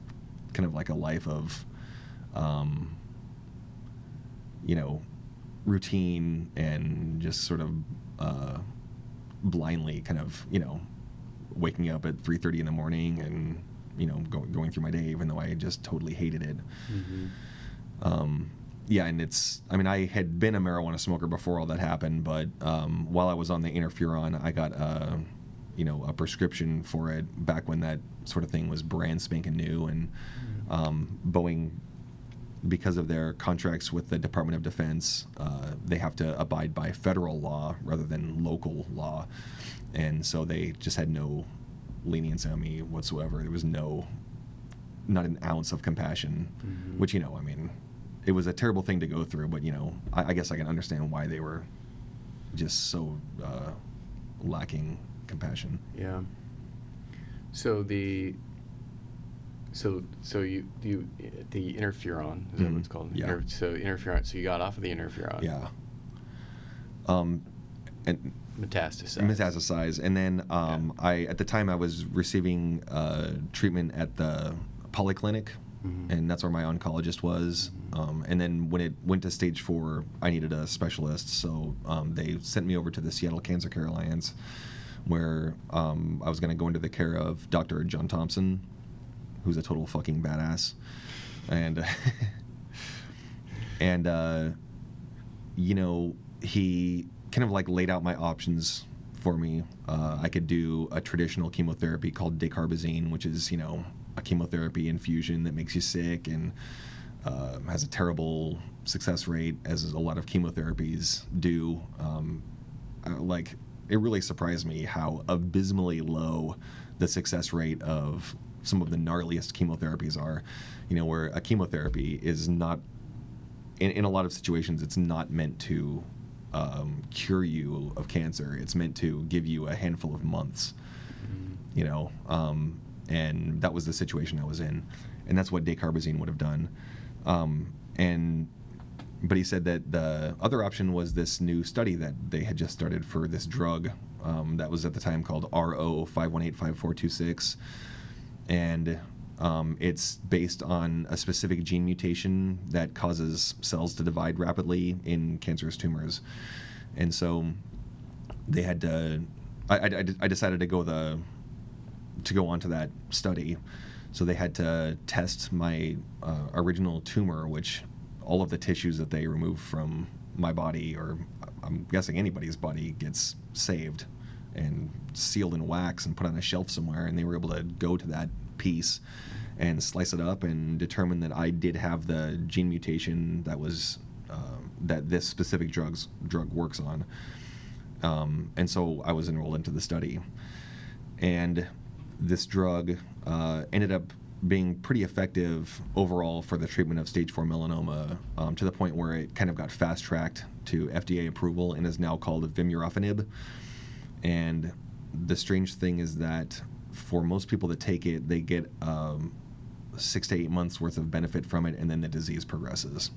kind of like a life of, um, you know, routine and just sort of uh, blindly kind of, you know, waking up at 3.30 in the morning and, you know, go, going through my day even though I just totally hated it. Mm-hmm. Um, yeah, and it's. I mean, I had been a marijuana smoker before all that happened, but um, while I was on the interferon, I got a, you know, a prescription for it back when that sort of thing was brand spanking new, and um, Boeing, because of their contracts with the Department of Defense, uh, they have to abide by federal law rather than local law, and so they just had no leniency on me whatsoever. There was no, not an ounce of compassion, Mhm. which you know, I mean, it was a terrible thing to go through, but you know, I, I guess I can understand why they were just so uh, lacking compassion. Yeah. So the so so you you the interferon is that what it's called? Yeah. Inter- so interferon. So you got off of the interferon. Yeah. Um, and Metastasize. metastasize, and then um, I at the time I was receiving uh, treatment at the polyclinic, Mhm. and that's where my oncologist was. Um, and then when it went to stage four, I needed a specialist, so um, they sent me over to the Seattle Cancer Care Alliance, where um, I was going to go into the care of Dr. John Thompson, who's a total fucking badass, and and uh, you know he kind of like laid out my options for me. Uh, I could do a traditional chemotherapy called dacarbazine, which is you know a chemotherapy infusion that makes you sick and uh, has a terrible success rate, as a lot of chemotherapies do. Um, like it really surprised me how abysmally low the success rate of some of the gnarliest chemotherapies are. You know, where a chemotherapy is not in, in a lot of situations, it's not meant to um, cure you of cancer. It's meant to give you a handful of months, Mhm. you know. Um, and that was the situation I was in, and that's what dacarbazine would have done. Um, and but he said that the other option was this new study that they had just started for this drug um, that was at the time called RO five one eight five four two six, and um, it's based on a specific gene mutation that causes cells to divide rapidly in cancerous tumors, and so they had to. I, I, I decided to go the to go onto that study, so they had to test my uh, original tumor, which all of the tissues that they remove from my body, or I'm guessing anybody's body, gets saved and sealed in wax and put on a shelf somewhere. And they were able to go to that piece and slice it up and determine that I did have the gene mutation that was uh, that this specific drugs drug works on. Um, and so I was enrolled into the study, and this drug uh, ended up being pretty effective overall for the treatment of stage four melanoma um, to the point where it kind of got fast tracked to FDA approval and is now called vemurafenib. And the strange thing is that for most people that take it, they get um, six to eight months worth of benefit from it, and then the disease progresses.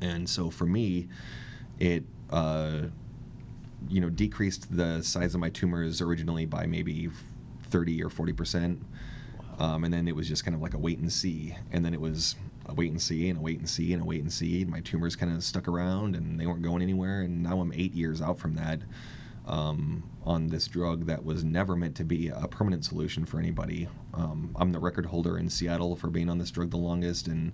And so for me, it uh, you know decreased the size of my tumors originally by maybe 30 or 40 percent. Um, and then it was just kind of like a wait and see. And then it was a wait and see and a wait and see and a wait and see. My tumors kind of stuck around and they weren't going anywhere. And now i'm eight years out from that um, on this drug that was never meant to be a permanent solution for anybody um, i'm the record holder in seattle for being on this drug the longest and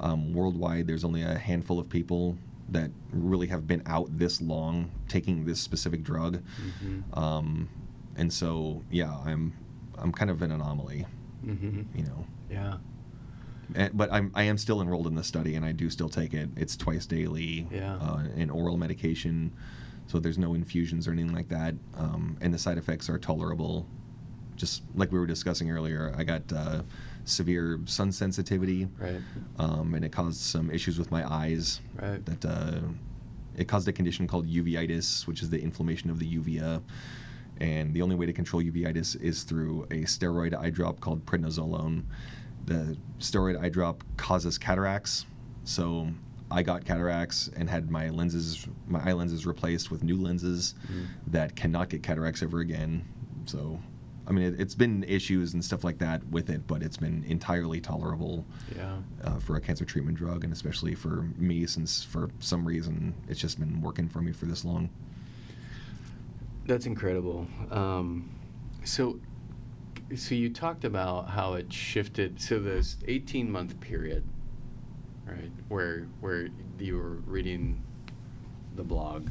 um, worldwide there's only a handful of people that really have been out this long taking this specific drug Mhm. um, and so yeah i'm i'm kind of an anomaly Mhm. you know Yeah. And- but I'm I am still enrolled in the study, and I do still take it. It's twice daily, Yeah. uh, an oral medication, so there's no infusions or anything like that. Um, and the side effects are tolerable. Just like we were discussing earlier, I got uh, severe sun sensitivity, Right. um, and it caused some issues with my eyes. Right. That uh, it caused a condition called uveitis, which is the inflammation of the uvea. And the only way to control uveitis is through a steroid eye drop called prednisolone. The steroid eye drop causes cataracts, so I got cataracts and had my lenses, my eye lenses replaced with new lenses Mhm. that cannot get cataracts ever again. So I mean, it, it's been issues and stuff like that with it, but it's been entirely tolerable Yeah. uh, for a cancer treatment drug, and especially for me, since for some reason it's just been working for me for this long. That's incredible. Um, so, so you talked about how it shifted. So this 18 month period, right, where where you were reading the blog,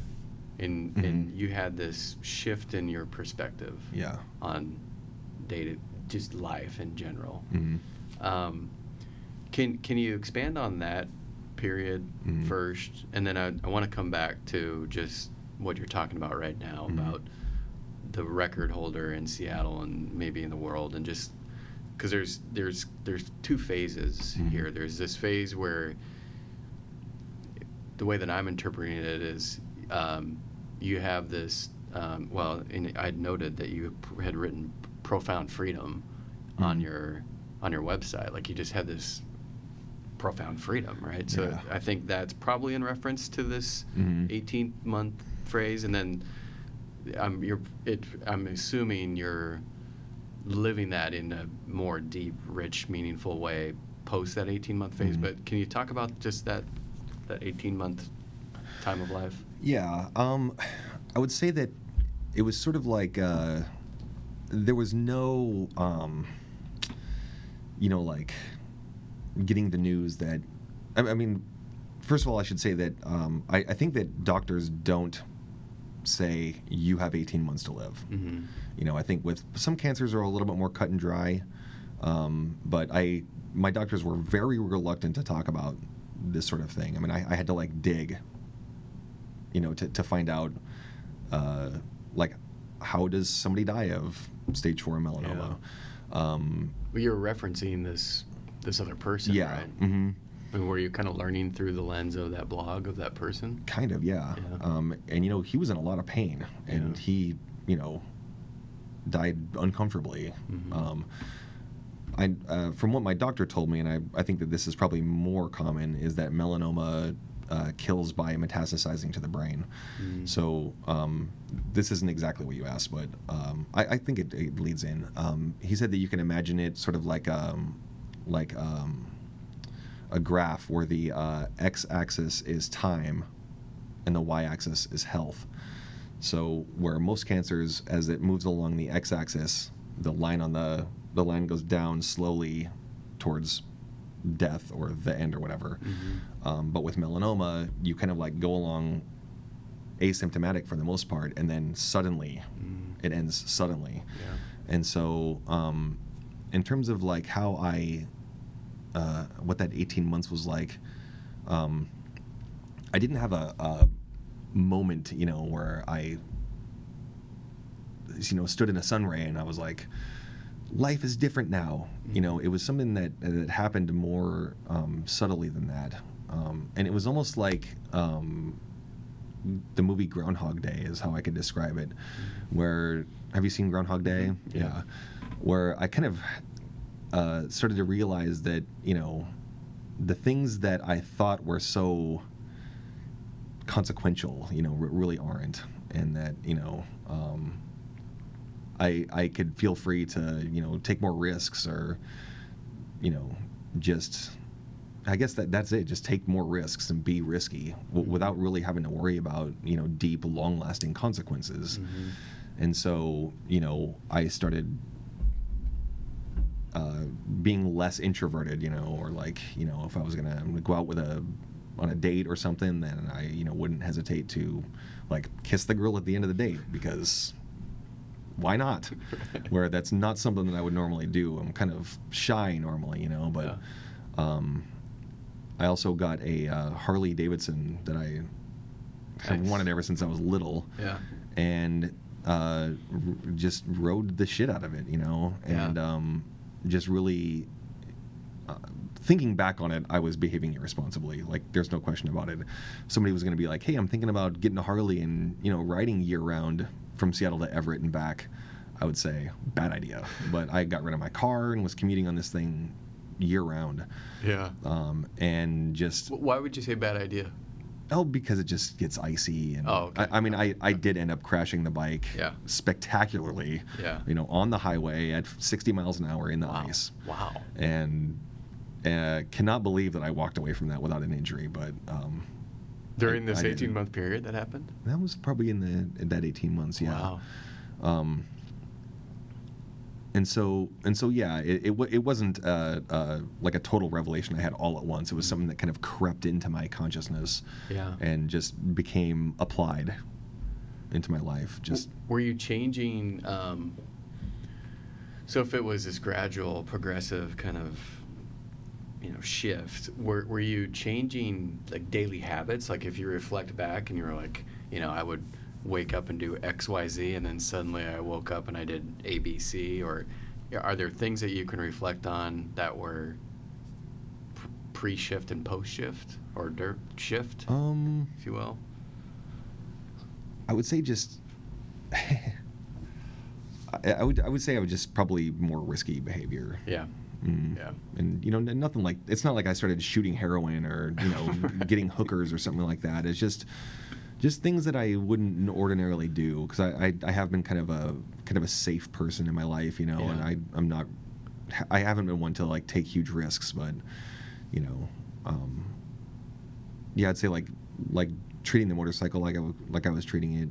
and and Mhm. you had this shift in your perspective Yeah. on data, just life in general. hmm Um, can can you expand on that period Mhm. first, and then I, I want to come back to just what you're talking about right now Mhm. about the record holder in Seattle and maybe in the world, and just because there's there's there's two phases Mhm. here. There's this phase where the way that I'm interpreting it is um, you have this. Um, well, I'd noted that you had written profound freedom on Mhm. your on your website. Like you just had this profound freedom, right? So Yeah. I think that's probably in reference to this Mhm. 18 month phrase, and then I'm you're it. I'm assuming you're living that in a more deep, rich, meaningful way post that 18 month phase. Mhm. But can you talk about just that that 18 month time of life? Yeah, um, I would say that it was sort of like uh, there was no, um, you know, like getting the news that. I, I mean, first of all, I should say that um, I, I think that doctors don't say you have 18 months to live. Mm-hmm. You know, I think with some cancers are a little bit more cut and dry, um, but I my doctors were very reluctant to talk about this sort of thing. I mean, I, I had to like dig, you know, to, to find out, uh, like, how does somebody die of stage four melanoma? Um, Well, you're referencing this this other person, yeah, right? hmm And were you kind of learning through the lens of that blog of that person? kind of, yeah. Yeah. Um, and you know, he was in a lot of pain, and Yeah. he, you know, died uncomfortably. Mhm. Um, I, uh, from what my doctor told me, and I, I think that this is probably more common, is that melanoma uh, kills by metastasizing to the brain. Mm. So um, this isn't exactly what you asked, but um, I, I think it, it leads in. Um, he said that you can imagine it sort of like um, like um, a graph where the uh, x-axis is time and the y-axis is health. So where most cancers, as it moves along the x-axis, the line on the the line goes down slowly towards death or the end or whatever. Mhm. Um, but with melanoma, you kind of like go along asymptomatic for the most part, and then suddenly Mm. it ends suddenly. Yeah. And so, um, in terms of like how I, uh, what that 18 months was like, um, I didn't have a, a moment, you know, where I, you know, stood in a sun ray and I was like, life is different now. You know, it was something that that happened more um, subtly than that, um, and it was almost like um, the movie Groundhog Day is how I could describe it. Where have you seen Groundhog Day? Mhm, yeah. Where I kind of uh, started to realize that you know the things that I thought were so consequential, you know, r- really aren't, and that you know. Um, I, I could feel free to you know take more risks or you know just I guess that that's it just take more risks and be risky w- without really having to worry about you know deep long lasting consequences Mhm. and so you know I started uh, being less introverted you know or like you know if I was gonna go out with a on a date or something then I you know wouldn't hesitate to like kiss the girl at the end of the date because why not? Where that's not something that I would normally do. I'm kind of shy normally, you know, but um, I also got a uh, Harley Davidson that I have Nice. wanted ever since I was little, Yeah. and uh, r- just rode the shit out of it, you know, Yeah. and um, just really. Uh, thinking back on it, I was behaving irresponsibly. Like, there's no question about it. Somebody was going to be like, "Hey, I'm thinking about getting a Harley and you know riding year round from Seattle to Everett and back." I would say bad idea, but I got rid of my car and was commuting on this thing year round, Yeah. um, and just Why would you say bad idea? Oh, because it just gets icy, and Oh, okay. I, I mean, I, I did end up crashing the bike Yeah. spectacularly. Yeah. You know, on the highway at 60 miles an hour in the Wow. ice, Wow. and uh, cannot believe that I walked away from that without an injury. But um, During I- this I 18 month period that happened? that was probably in the in that 18 months. Yeah. Wow. Um, and so and so yeah, it it, it wasn't uh, uh, like a total revelation I had all at once. It was something that kind of crept into my consciousness Yeah. and just became applied into my life. Just were you changing um, so if it was this gradual progressive kind of you know shift were, were you changing like daily habits like if you reflect back and you were like you know i would wake up and do xyz and then suddenly i woke up and i did abc or are there things that you can reflect on that were pre-shift and post-shift or dirt shift um, if you will I would say just. I, I would I would say I would just probably more risky behavior. yeah Mm. yeah. And you know nothing like it's not like i started shooting heroin or you know getting hookers or something like that. It's just just things that i wouldn't ordinarily do because I, I i have been kind of a kind of a safe person in my life you know and i i'm not i haven't been one to like take huge risks but you know um yeah i'd say like like treating the motorcycle like i like i was treating it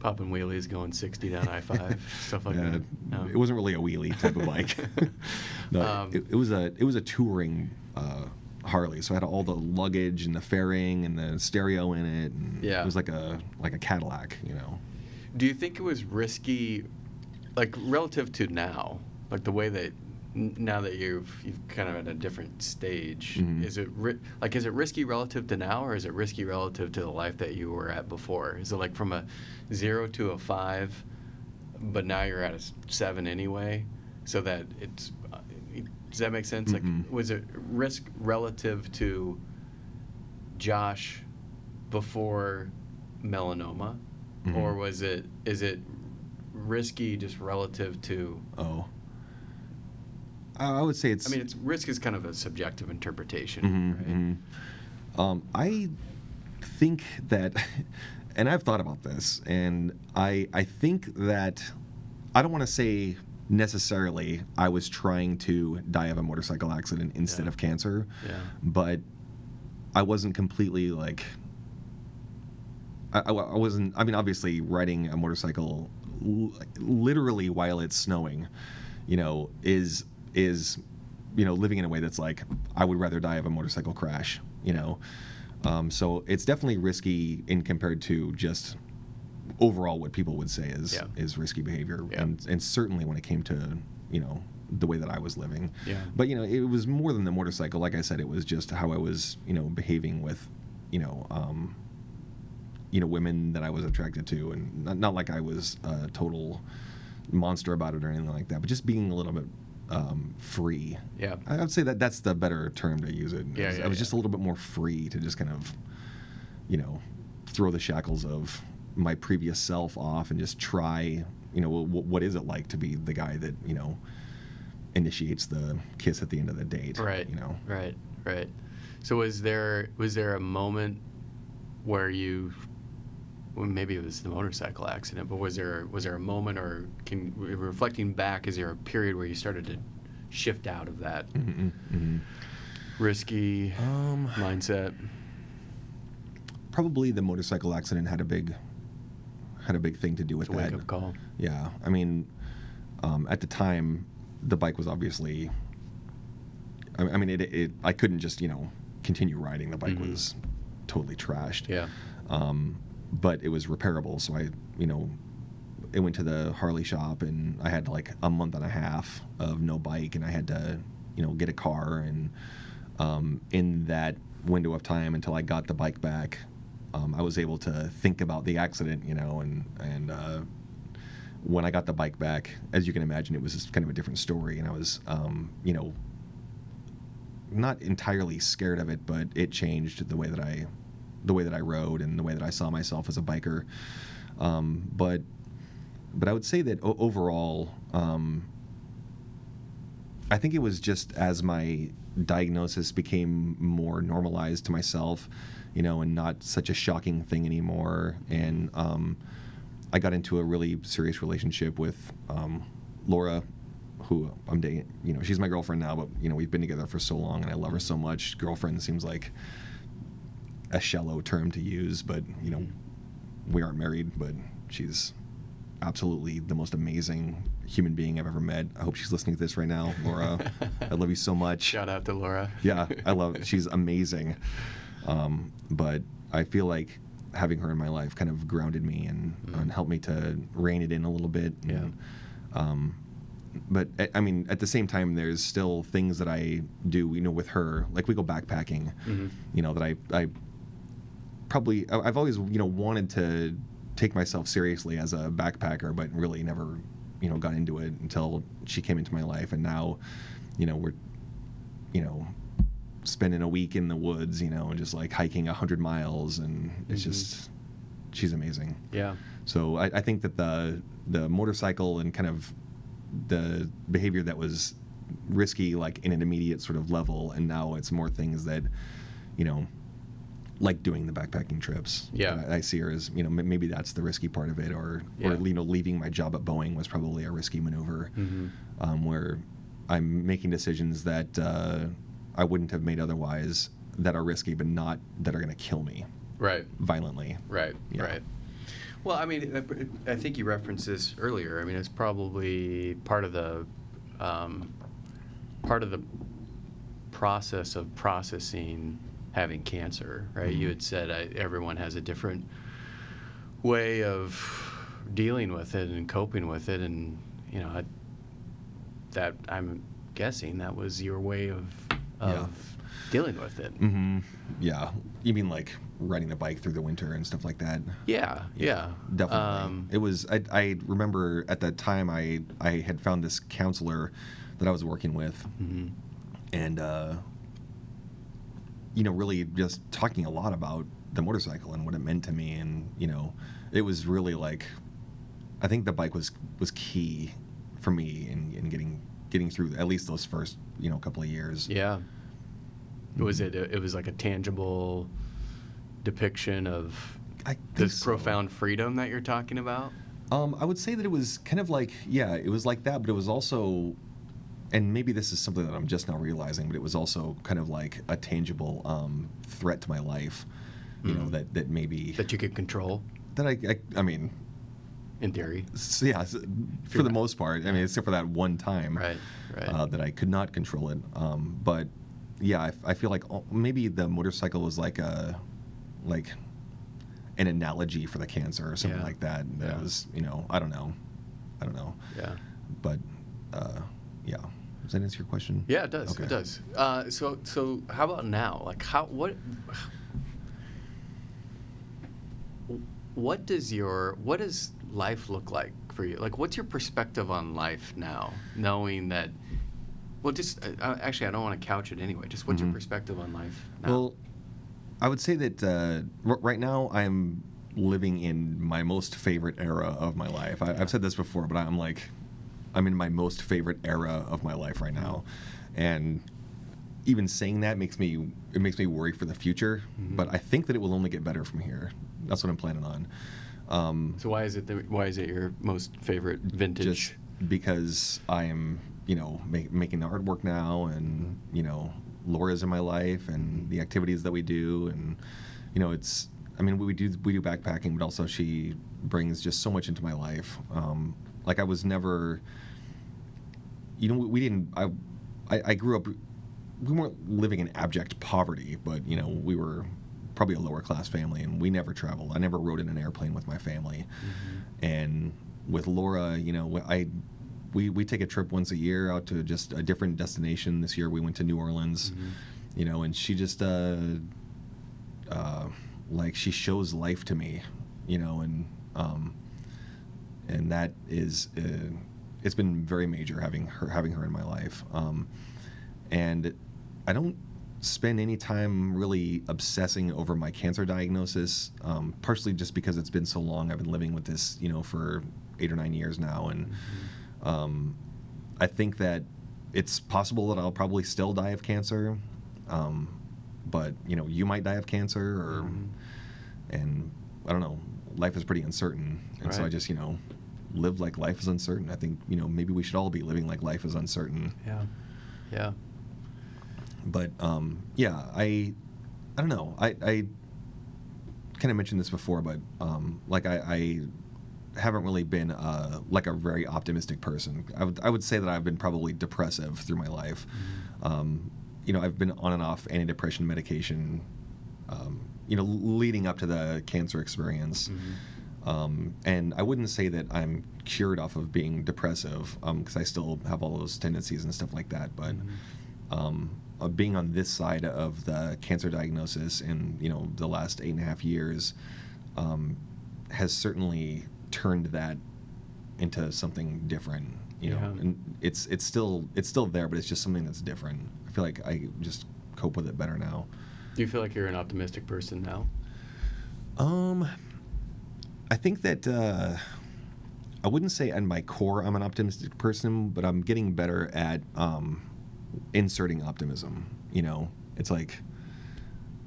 popping wheelies going 60 down i5 stuff like Uh, that no? It wasn't really a wheelie type of bike. no, Um, it, it was a it was a touring uh, Harley, so I had all the luggage and the fairing and the stereo in it. And Yeah. it was like a like a Cadillac, you know. Do you think it was risky, like relative to now, like the way that now that you've you've kind of at a different stage? Mhm. Is it ri- like is it risky relative to now, or is it risky relative to the life that you were at before? Is it like from a zero to a five, but now you're at a seven anyway, so that it's. uh, Does that make sense? Like, Mhm. was it risk relative to Josh before melanoma, Mhm. or was it is it risky just relative to? Oh. I I would say it's. I mean, it's risk is kind of a subjective interpretation, Mhm, right? mhm. Um, I think that, and I've thought about this, and I I think that I don't want to say necessarily I was trying to die of a motorcycle accident instead Yeah. of cancer, Yeah. but I wasn't completely like. I, I I wasn't. I mean, obviously, riding a motorcycle, l- literally while it's snowing, you know, is is, you know, living in a way that's like I would rather die of a motorcycle crash. You know, um, so it's definitely risky in compared to just overall what people would say is Yeah. is risky behavior, Yeah. and and certainly when it came to you know the way that I was living. Yeah. But you know, it was more than the motorcycle. Like I said, it was just how I was, you know, behaving with, you know, um, you know, women that I was attracted to, and not, not like I was a total monster about it or anything like that, but just being a little bit um, free. Yeah. I would say that that's the better term to use it. Yeah, I was, yeah, I was yeah. just a little bit more free to just kind of, you know, throw the shackles of my previous self off and just try, you know, w- what is it like to be the guy that you know initiates the kiss at the end of the date. Right. You know. Right. Right. So was there was there a moment where you well, maybe it was the motorcycle accident, but was there was there a moment or can reflecting back, is there a period where you started to shift out of that Mhm, mhm. risky Um, mindset? probably the motorcycle accident had a big had a big thing to do with that. wake up call. Yeah, I mean, um, at the time, the bike was obviously. I, I mean, it, it. I couldn't just you know continue riding. The bike Mhm. was totally trashed. Yeah. Um, but it was repairable, so I, you know, it went to the Harley shop, and I had like a month and a half of no bike, and I had to, you know, get a car, and um, in that window of time until I got the bike back, um, I was able to think about the accident, you know, and and uh, when I got the bike back, as you can imagine, it was just kind of a different story, and I was, um, you know, not entirely scared of it, but it changed the way that I, the way that I rode and the way that I saw myself as a biker. Um, but, but I would say that overall, um, I think it was just as my diagnosis became more normalized to myself, you know, and not such a shocking thing anymore. And um, I got into a really serious relationship with um, Laura, who I'm dating. You know, she's my girlfriend now, but you know, we've been together for so long, and I love her so much. Girlfriend seems like a shallow term to use, but you know, we aren't married, but she's absolutely the most amazing human being I've ever met. I hope she's listening to this right now, Laura. I love you so much. Shout out to Laura. yeah, I love. She's amazing. Um, but I feel like having her in my life kind of grounded me and, Mm. and helped me to rein it in a little bit. Yeah. And, um, but I- I mean, at the same time, there's still things that I do, you know, with her. Like we go backpacking, Mhm. you know, that I, I probably I've always you know wanted to take myself seriously as a backpacker, but really never you know got into it until she came into my life, and now you know we're you know spending a week in the woods, you know, and just like hiking a hundred miles, and it's Mhm. just she's amazing. Yeah. So I, I think that the the motorcycle and kind of the behavior that was risky, like in an immediate sort of level, and now it's more things that, you know, like doing the backpacking trips. Yeah. I, I see her as you know m- maybe that's the risky part of it, or Yeah. or you know leaving my job at Boeing was probably a risky maneuver, Mhm. um, where I'm making decisions that uh, I wouldn't have made otherwise that are risky, but not that are going to kill me Right. violently. Right. Yeah. Right. Well, I mean, I- I think you referenced this earlier. I mean, it's probably part of the um, part of the process of processing having cancer, right? You Mhm. had said I, everyone has a different way of dealing with it and coping with it, and you know, I, that I'm guessing that was your way of of Yeah. dealing with it. hmm Yeah. You mean like riding the bike through the winter and stuff like that? Yeah, yeah, Definitely. Um, it was. I, I remember at that time I I had found this counselor that I was working with, mhm. and uh, you know, really just talking a lot about the motorcycle and what it meant to me, and you know, it was really like, I think the bike was was key for me in, in getting getting through at least those first you know couple of years. Yeah. Was Mhm. it? It was like a tangible depiction of this so. profound freedom that you're talking about. Um, I would say that it was kind of like, yeah, it was like that, but it was also, and maybe this is something that I'm just now realizing, but it was also kind of like a tangible um, threat to my life, you know, Mhm. that that maybe that you could control, that I, I, I mean, in theory. s- yeah, s- for the not- most part, I mean, except for that one time, Right. Right. uh, that I could not control it. Um, but yeah, I, I feel like maybe the motorcycle was like a, like, an analogy for the cancer or something Yeah. like that. That Yeah. was, you know, I don't know, I don't know. yeah. but uh, yeah. Does that answer your question? Yeah, it does. Okay. It does. Uh, so, so how about now? Like, how what? What does your what does life look like for you? Like, what's your perspective on life now, knowing that? Well, just uh, uh, actually, I don't want to couch it anyway. Just what's your Mhm. perspective on life now? Well, I would say that uh, r- right now I'm living in my most favorite era of my life. I- I've said this before, but I'm like, I'm in my most favorite era of my life right now, and even saying that makes me it makes me worry for the future. Mhm. But I think that it will only get better from here. That's what I'm planning on. Um, So why is it the, why is it your most favorite vintage? just because I am, you know, make, making the artwork now, and you know, Laura's in my life, and the activities that we do, and you know, it's. I mean, we do we do backpacking, but also she brings just so much into my life. Um, like I was never, you know, we, didn't. I, I I grew up. We weren't living in abject poverty, but you know, we were probably a lower class family, and we never traveled. I never rode in an airplane with my family Mhm. and with Laura, you know, I we we take a trip once a year out to just a different destination. This year we went to New Orleans, Mhm. you know, and she just uh, uh, like she shows life to me, you know, and um, and that is uh, it's been very major having her having her in my life, um, and I don't spend any time really obsessing over my cancer diagnosis, um, partially just because it's been so long. I've been living with this, you know, for eight or nine years now, and um, I think that it's possible that I'll probably still die of cancer, um, but you know, you might die of cancer, or and I don't know. Life is pretty uncertain, and so I just you know live like life is uncertain. I think you know maybe we should all be living like life is uncertain. Yeah. Yeah. But um, yeah, I I don't know. I I kind of mentioned this before, but um, like I. I haven't really been uh, like a very optimistic person. I would I would say that I've been probably depressive through my life. Um, you know, I've been on and off antidepressant medication. Um, you know, leading up to the cancer experience. Um, and I wouldn't say that I'm cured off of being depressive because I still have all those tendencies and stuff like that. But um, uh, being on this side of the cancer diagnosis in you know the last eight and a half years um, has certainly turned that into something different. You know, Yeah. and it's it's still it's still there, but it's just something that's different. I feel like I just cope with it better now. Do you feel like you're an optimistic person now? Um, I think that uh, I wouldn't say at my core I'm an optimistic person, but I'm getting better at um, inserting optimism. You know, it's like,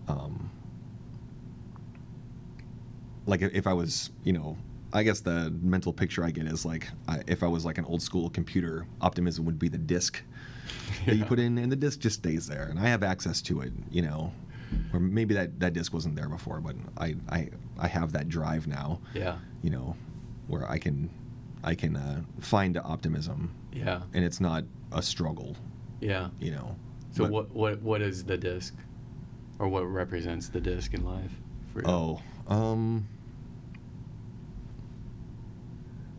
um, like if I was, you know, I guess the mental picture I get is like I, if I was like an old school computer, optimism would be the disk that you put in, and the disk just stays there, and I have access to it. You know, or maybe that that disk wasn't there before, but I I I have that drive now. Yeah. You know, where I can I can uh, find optimism, Yeah. and it's not a struggle. Yeah. You know. So But- what what what is the disc, or what represents the disc in life for you? Oh, um,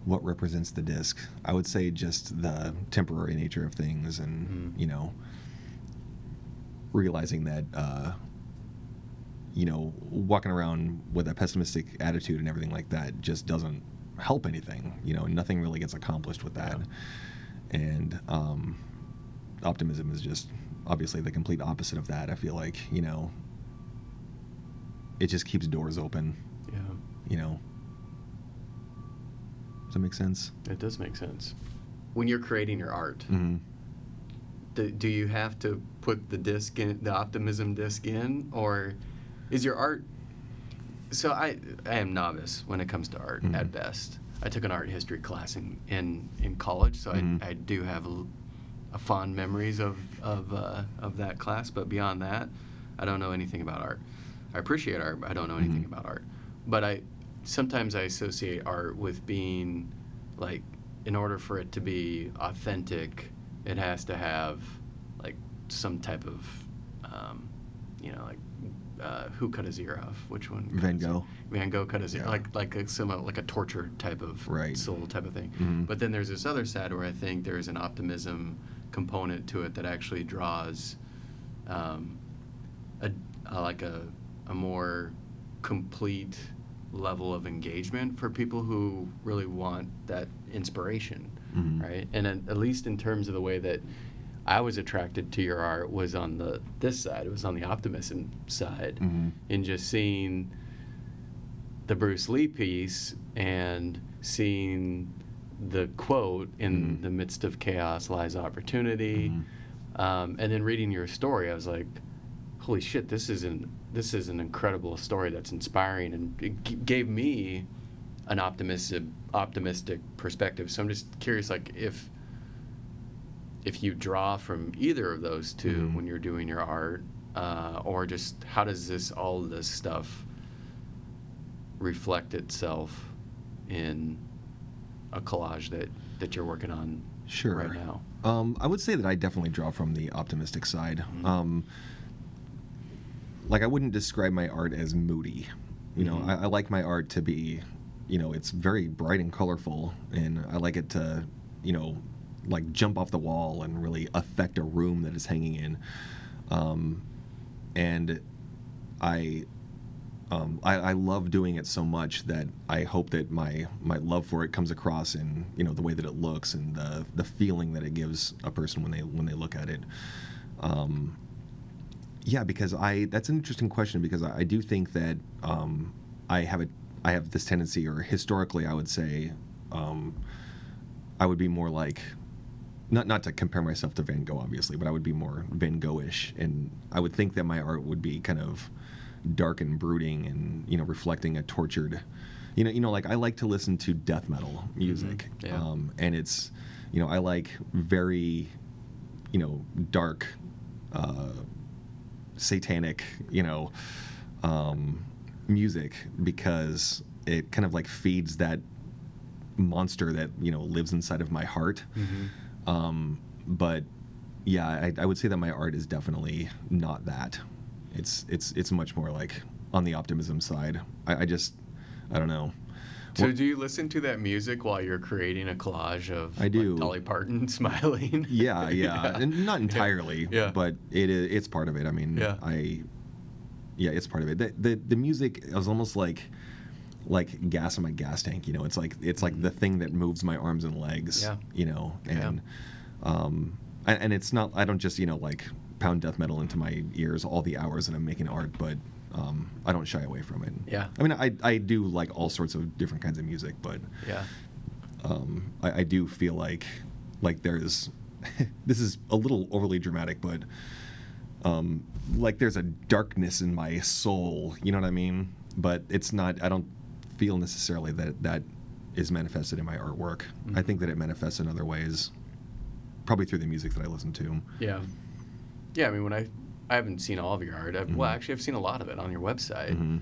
what represents the disc? I would say just the temporary nature of things, and Mhm. you know, realizing that, uh, you know, walking around with a pessimistic attitude and everything like that just doesn't help anything. You know, nothing really gets accomplished with that, and um, optimism is just obviously the complete opposite of that. I feel like you know it just keeps doors open, Yeah. you know. Does that make sense? It does make sense. When you're creating your art, hmm do, do you have to put the disc in, the optimism disc in, or is your art? So I, I am novice when it comes to art Mhm. at best. I took an art history class in in, in college, so Mhm. I, I do have a, a fond memories of of uh, of that class. But beyond that, I don't know anything about art. I appreciate art, but I don't know anything Mhm. about art. But I sometimes I associate art with being like in order for it to be authentic, it has to have like some type of um, you know like uh, who cut his ear off? Which one? Van Gogh. Van Gogh cut his ear, Yeah. like like a similar like a torture type of Right. soul type of thing. Mhm. But then there's this other side where I think there's an optimism component to it that actually draws um, a, a like a a more complete level of engagement for people who really want that inspiration, Mhm. right? And at, at least in terms of the way that I was attracted to your art was on the this side. It was on the optimism side, Mhm. in just seeing the Bruce Lee piece and seeing the quote in Mhm. the midst of chaos lies opportunity, Mhm. um, and then reading your story, I was like, "Holy shit! This is an this is an incredible story that's inspiring, and it g- gave me an optimistic optimistic perspective." So I'm just curious, like if if you draw from either of those 2 Mhm. when you're doing your art, uh, or just how does this all this stuff reflect itself in a collage that that you're working on Sure. right now? Um, I would say that I definitely draw from the optimistic side. Mhm. Um, like I wouldn't describe my art as moody. You know, Mhm. I, I like my art to be, you know, it's very bright and colorful, and I like it to, you know, like jump off the wall and really affect a room that it's hanging in. Um, and I um, I, I love doing it so much that I hope that my my love for it comes across in you know the way that it looks and the the feeling that it gives a person when they when they look at it. Um, yeah, because I that's an interesting question because I, I do think that um, I have a I have this tendency, or historically, I would say, um, I would be more like not not to compare myself to Van Gogh, obviously, but I would be more Van Goghish, and I would think that my art would be kind of dark and brooding, and you know, reflecting a tortured, you know, you know, like I like to listen to death metal music, Yeah. um, and it's, you know, I like very, you know, dark, uh, satanic, you know, um, music because it kind of like feeds that monster that you know lives inside of my heart. Um, but yeah, I, I would say that my art is definitely not that. It's it's it's much more like on the optimism side. I, I just I don't know. So Well- do you listen to that music while you're creating a collage of I like, do. Dolly Parton smiling? Yeah, yeah, and not entirely, Yeah. but it is, it's part of it. I mean, Yeah. I yeah, it's part of it. The, the the music is almost like like gas in my gas tank. You know, it's like it's like the thing that moves my arms and legs. Yeah. You know, Yeah. and um, and, and it's not. I don't just you know like pound death metal into my ears all the hours that I'm making art, but um, I don't shy away from it. Yeah. I mean, I I do like all sorts of different kinds of music, but Yeah. um, I, I do feel like like there's this is a little overly dramatic, but um, like there's a darkness in my soul. You know what I mean? But it's not. I don't feel necessarily that that is manifested in my artwork. I think that it manifests in other ways, probably through the music that I listen to. Yeah. Yeah, I mean when I I haven't seen all of your art. I've, Well, Mhm. actually I've seen a lot of it on your website. Mhm.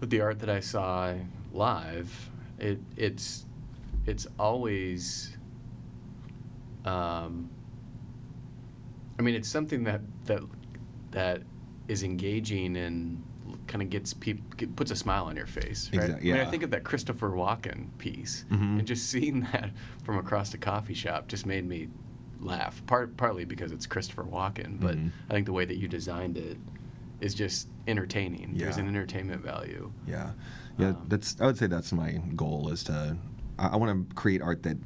But the art that I saw live, it it's it's always um I mean it's something that that that is engaging and kind of gets people puts a smile on your face, right? Exact- I mean, I think of that Christopher Walken piece, Mhm. and just seeing that from across the coffee shop just made me laugh. Part partly because it's Christopher Walken, but Mhm. I think the way that you designed it is just entertaining. There's an entertainment value. Yeah, yeah. Um, that's. I would say that's my goal is to. I, I want to create art that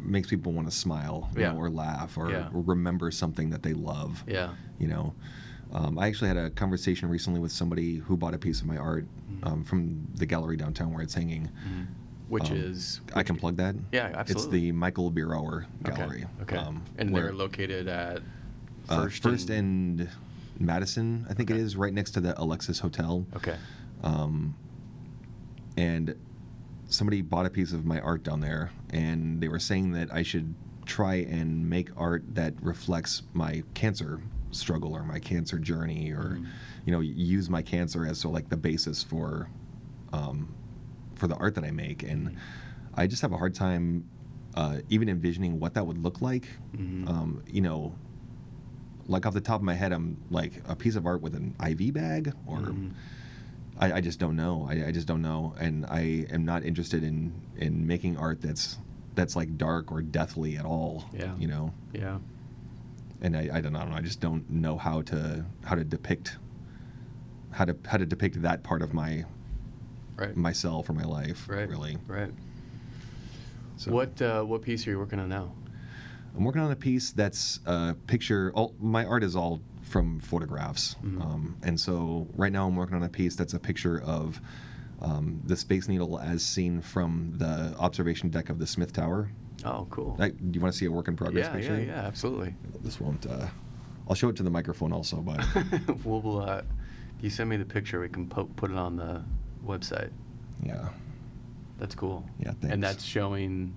makes people want to smile, Yeah. know, or laugh, or, Yeah. or remember something that they love. Yeah. You know, um, I actually had a conversation recently with somebody who bought a piece of my art Mm-hmm. um, from the gallery downtown where it's hanging. Which Um, is I can plug that. Yeah, absolutely. It's the Michael Birawer Gallery. Okay. um, and they're located at uh, First, First and Madison, I think Okay. it is, right next to the Alexis Hotel. Okay. um, and somebody bought a piece of my art down there, and they were saying that I should try and make art that reflects my cancer struggle or my cancer journey, or Mhm. you know, use my cancer as sort of like the basis for um, for the art that I make, and Mhm. I just have a hard time uh, even envisioning what that would look like. Mhm. Um, you know. Like off the top of my head, I'm like a piece of art with an IV bag, or Mhm. I, I just don't know. I, I just don't know, and I am not interested in in making art that's that's like dark or deathly at all. Yeah. You know, Yeah. And I, I don't know. I just don't know how to how to depict how to how to depict that part of my Right. myself or my life. right. Really. Right. So What uh, what piece are you working on now? I'm working on a piece that's a picture. All my art is all from photographs, Mhm. um, and so right now I'm working on a piece that's a picture of um, the Space Needle as seen from the observation deck of the Smith Tower. Oh, cool. I, do you want to see a work in progress yeah, picture? yeah, yeah, absolutely. This won't. Uh, I'll show it to the microphone also, but we'll uh, if you send me the picture, we can po- put it on the website. yeah, That's cool. yeah. Thanks. And that's showing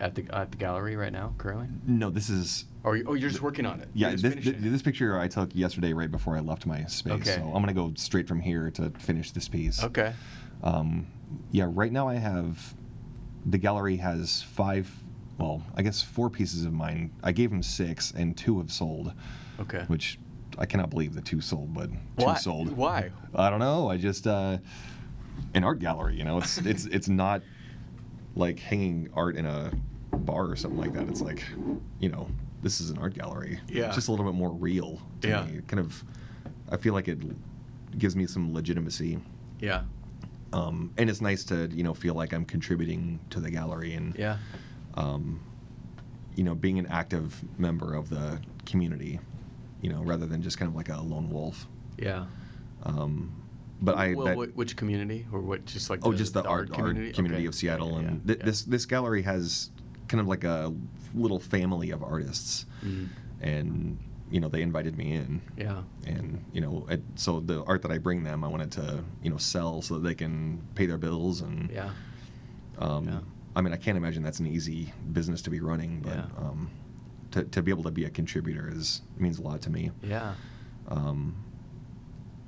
at the at the gallery right now, currently. no. This is Or oh, you're just working on it. yeah. This, finishing this, it. this picture I took yesterday right before I left my space. Okay. So I'm gonna go straight from here to finish this piece. Okay. Um, yeah, right now I have the gallery has five, well, I guess four pieces of mine. I gave them six, and two have sold, Okay. which I cannot believe the two sold, but Why? two sold. Why? I don't know. I just uh, an art gallery. You know, it's it's it's not like hanging art in a bar or something like that. It's like, you know, this is an art gallery. Yeah. It's just a little bit more real. To Yeah. Me. It kind of, I feel like it gives me some legitimacy. Yeah. Um, and it's nice to you know feel like I'm contributing to the gallery and Yeah. Um, you know being an active member of the community, you know, rather than just kind of like a lone wolf. Yeah. Um, but I well, that, which community or what? Just like oh the, just the, art, community, art community Okay. of Seattle Yeah, and yeah, this this gallery has kind of like a little family of artists, Mm. and you know they invited me in, Yeah. and you know it, so the art that I bring them, I wanted to you know sell so that they can pay their bills and Yeah. um, Yeah. I mean I can't imagine that's an easy business to be running, but Yeah. um, to to be able to be a contributor is means a lot to me. Yeah. Um,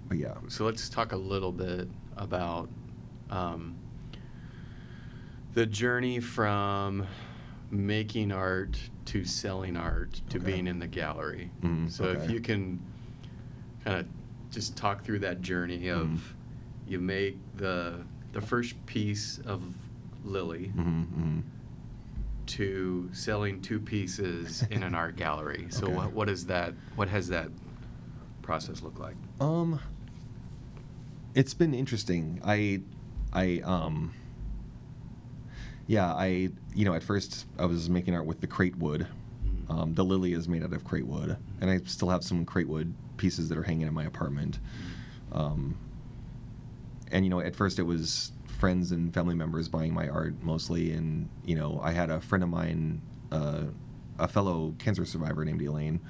but yeah, So let's talk a little bit about um, the journey from making art to selling art to Okay. being in the gallery. Mhm, So if you can kind of just talk through that journey of Mhm. you make the the first piece of Lily hmm hmm to selling two pieces in an art gallery. So Okay. what what is that? What has that process look like? Um, it's been interesting. I, I, um, yeah, I, you know, at first I was making art with the crate wood. Mhm. Um, the lily is made out of crate wood, and I still have some crate wood pieces that are hanging in my apartment. Um, and you know, at first it was friends and family members buying my art mostly, and you know, I had a friend of mine, uh, a fellow cancer survivor named Elaine,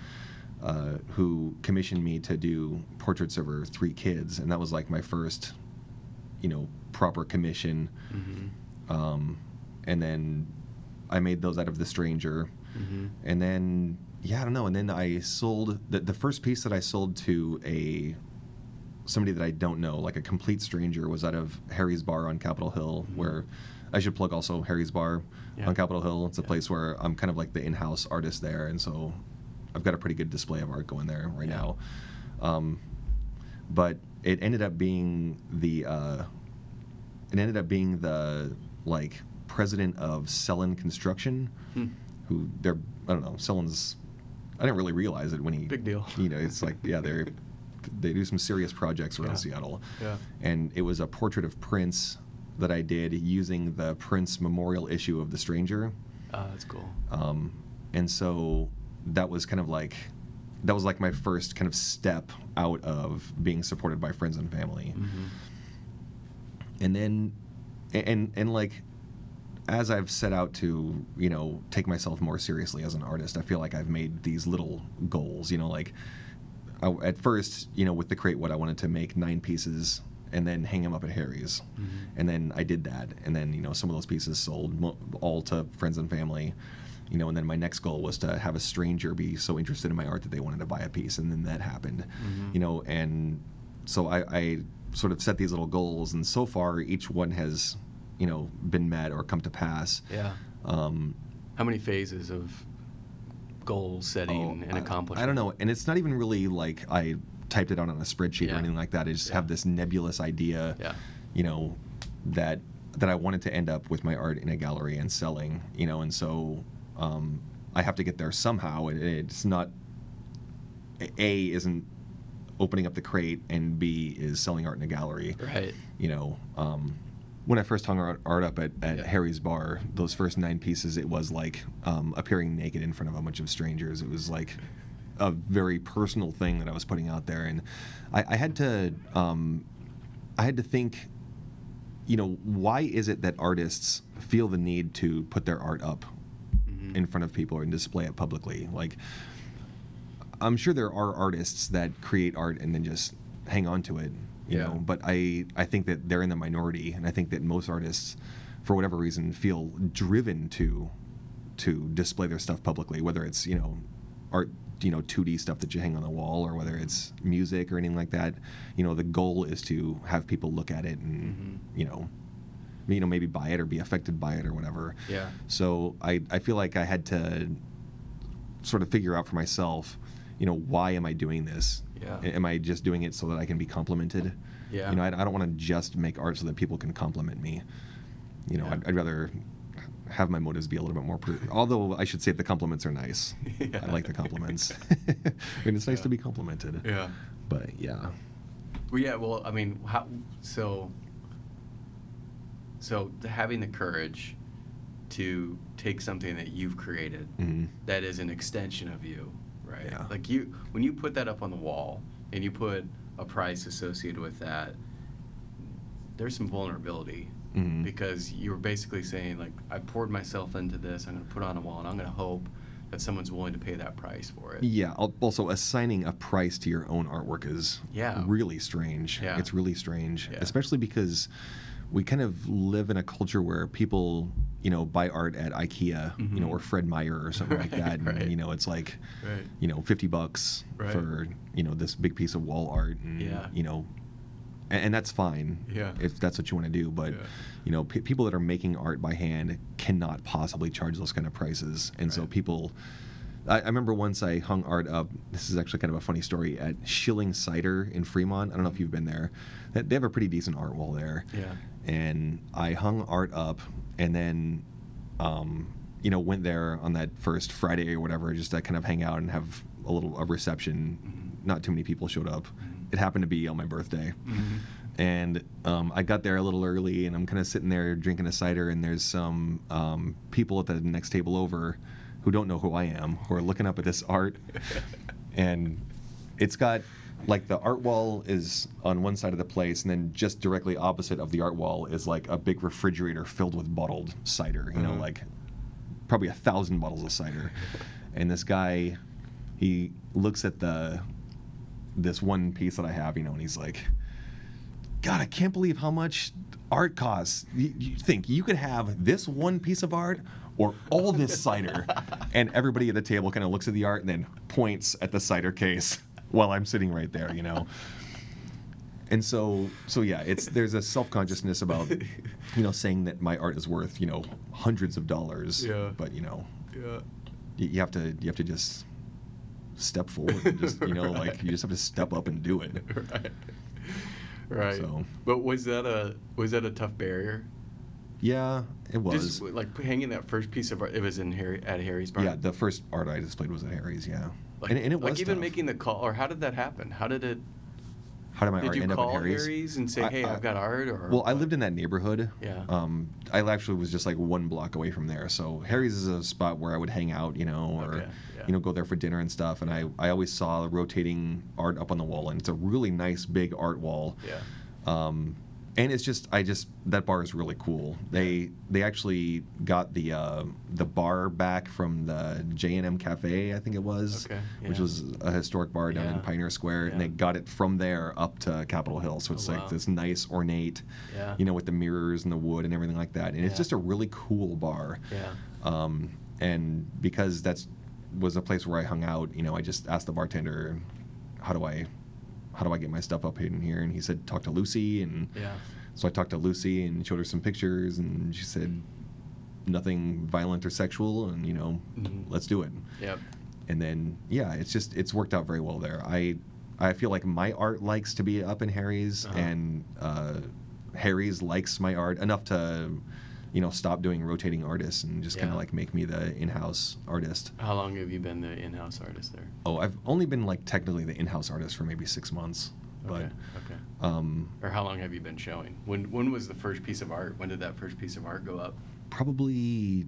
uh, who commissioned me to do portraits of her three kids, and that was like my first, you know, proper commission. Mm-hmm. Um, and then I made those out of The Stranger, Mm-hmm. and then yeah, I don't know. And then I sold the the first piece that I sold to a somebody that I don't know, like a complete stranger, was out of Harry's Bar on Capitol Hill, Mhm. where I should plug also Harry's Bar Yeah. on Capitol Hill. It's a Yeah. place where I'm kind of like the in-house artist there, and so I've got a pretty good display of art going there right Yeah. now. Um, but it ended up being the uh, it ended up being the like president of Sellen Construction, Hmm. who they're I don't know Sellen's. I didn't really realize it when he Big deal. You know, it's like yeah, they're they do some serious projects around Yeah. Seattle, Yeah. and it was a portrait of Prince that I did using the Prince Memorial issue of The Stranger. Uh, that's cool. Um, and so that was kind of like that was like my first kind of step out of being supported by friends and family. Mm-hmm. And then and and like as I've set out to, you know, take myself more seriously as an artist, I feel like I've made these little goals, you know, like I, at first, you know, with the crate what I wanted to make nine pieces and then hang them up at Harry's. Mhm. And then I did that. And then, you know, some of those pieces sold mo- all to friends and family. You know, and then my next goal was to have a stranger be so interested in my art that they wanted to buy a piece. And then that happened. Mhm. You know, and so I, I sort of set these little goals. And so far, each one has, you know, been met or come to pass. Yeah. Um, How many phases of goal setting Oh, and I- accomplishment? I don't know, and it's not even really like I typed it out on a spreadsheet Yeah. or anything like that. I just Yeah. have this nebulous idea, Yeah. you know, that that I wanted to end up with my art in a gallery and selling, you know, and so um, I have to get there somehow. It, it's not a isn't opening up the crate, and B is selling art in a gallery Right. you know, um, when I first hung art, art up at, at Yeah. Harry's bar, those first nine pieces, it was like um, appearing naked in front of a bunch of strangers. It was like a very personal thing that I was putting out there, and I, I had to, um, I had to think, you know, why is it that artists feel the need to put their art up Mhm. in front of people and display it publicly? Like, I'm sure there are artists that create art and then just hang on to it, you Yeah. know. But I I think that they're in the minority, and I think that most artists, for whatever reason, feel driven to to display their stuff publicly, whether it's you know art you know 2D stuff that you hang on the wall or whether it's music or anything like that. You know, the goal is to have people look at it and Mhm. you know you know maybe buy it or be affected by it or whatever. Yeah. So I, I feel like I had to sort of figure out for myself, you know, why am I doing this? Yeah. Am I just doing it so that I can be complimented? Yeah. You know, I, I don't want to just make art so that people can compliment me. You know, Yeah. I'd, I'd rather have my motives be a little bit more. Pre- Although I should say the compliments are nice. Yeah. I like the compliments. I mean, it's nice Yeah. to be complimented. Yeah. But yeah. Well, yeah. Well, I mean, how so? So having the courage to take something that you've created Mhm. that is an extension of you, right? Yeah. Like you, when you put that up on the wall and you put a price associated with that, there's some vulnerability Mhm. because you're basically saying like I poured myself into this. I'm going to put it on a wall, and I'm going to hope that someone's willing to pay that price for it. Yeah. Also, assigning a price to your own artwork is Yeah. really strange. Yeah. It's really strange, Yeah. especially because we kind of live in a culture where people, you know, buy art at IKEA, you know, Mhm. or Fred Meyer or something like that, and right. you know, it's like, Right. you know, fifty bucks Right. for you know this big piece of wall art, and Yeah. you know, and, and that's fine Yeah. if that's what you want to do, but. Yeah. You know, p- people that are making art by hand cannot possibly charge those kind of prices, and so people I, I remember once I hung art up. This is actually kind of a funny story at Schilling Cider in Fremont. I don't know if you've been there. They they have a pretty decent art wall there. Yeah. And I hung art up, and then, um, you know, went there on that first Friday or whatever, just to kind of hang out and have a little a reception. Mhm. Not too many people showed up. Mhm. It happened to be on my birthday. Mhm. And um, I got there a little early, and I'm kind of sitting there drinking a cider, and there's some um, people at the next table over who don't know who I am, who are looking up at this art, and it's got like the art wall is on one side of the place, and then just directly opposite of the art wall is like a big refrigerator filled with bottled cider. You know, Mhm. like probably a thousand bottles of cider. And this guy, he looks at the this one piece that I have, you know, and he's like, God, I can't believe how much art costs. You, you think you could have this one piece of art or all this cider? and everybody at the table kind of looks at the art and then points at the cider case while I'm sitting right there, you know. And so, so yeah, it's there's a self consciousness about, you know, saying that my art is worth, you know, hundreds of dollars. Yeah. But you know, Yeah. you, you have to you have to just step forward and just you know like you just have to step up and do it. right. Right. So- But was that a was that a tough barrier? Yeah, it was. Just like hanging that first piece of art. It was in Harry at Harry's bar. Yeah, the first art I displayed was at Harry's. Yeah, Like, and, and it like was even tough. making the call, or how did that happen? How did it? How did my did art end up call at Harry's? Harry's and say, I- "Hey, I- I've got art"? Or Well, I lived in that neighborhood. Yeah. Um, I actually was just like one block away from there. So Harry's is a spot where I would hang out, you know, or Okay, yeah. you know, go there for dinner and stuff. And I, I always saw the rotating art up on the wall, and it's a really nice big art wall. Yeah. Um, and it's just, I just that bar is really cool. They they actually got the uh, the bar back from the J and M Cafe, I think it was, Okay, which was a historic bar down in Pioneer Square, and they got it from there up to Capitol Hill. So it's Oh, like wow. this nice ornate, Yeah. you know, with the mirrors and the wood and everything like that. And it's just a really cool bar. Yeah. Um, and because that's was a place where I hung out, you know, I just asked the bartender, "How do I, how do I get my stuff up in here?" And he said, "Talk to Lucy." And Yeah. so I talked to Lucy and showed her some pictures, and she said, "Nothing violent or sexual," and you know, Mhm. let's do it. Yep. And then yeah, it's just it's worked out very well there. I I feel like my art likes to be up in Harry's, Uh-huh. and uh, Harry's likes my art enough to, you know, stop doing rotating artists and just kind of like make me the in-house artist. How long have you been the in-house artist there? Oh, I've only been like technically the in-house artist for maybe six months, but okay. Okay. um, Or how long have you been showing? When when was the first piece of art? When did that first piece of art go up? probably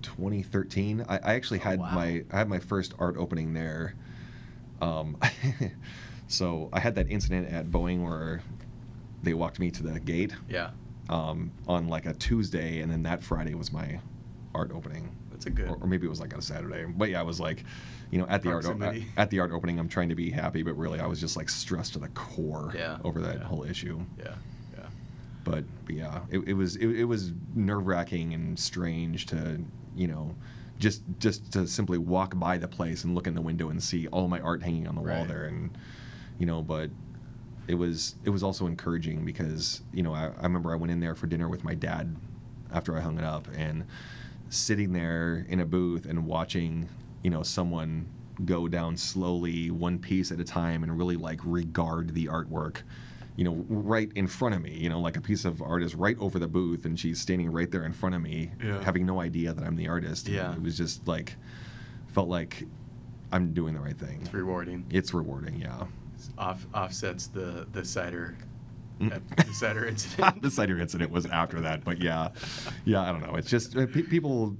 2013. I, I actually Oh, had wow. my I had my first art opening there. Um, so I had that incident at Boeing where they walked me to the gate Yeah. Um, on like a Tuesday, and then that Friday was my art opening. That's a good. Or, or maybe it was like on a Saturday, but yeah, I was like, you know, at the art at, at the art opening, I'm trying to be happy, but really, I was just like stressed to the core Yeah, over that yeah. whole issue. yeah. Yeah. But, but yeah, it, it was it, it was nerve wracking and strange to you know just just to simply walk by the place and look in the window and see all my art hanging on the wall there and you know but it was it was also encouraging because you know I, I remember I went in there for dinner with my dad after I hung it up and sitting there in a booth and watching you know someone go down slowly one piece at a time and really like regard the artwork you know right in front of me you know like a piece of art is right over the booth and she's standing right there in front of me Yeah. having no idea that I'm the artist And it was just like felt like I'm doing the right thing It's rewarding. it's rewarding yeah Off offsets the the cider, Mm. uh, the cider incident. the cider incident was after that but yeah yeah I don't know it's just uh, pe- people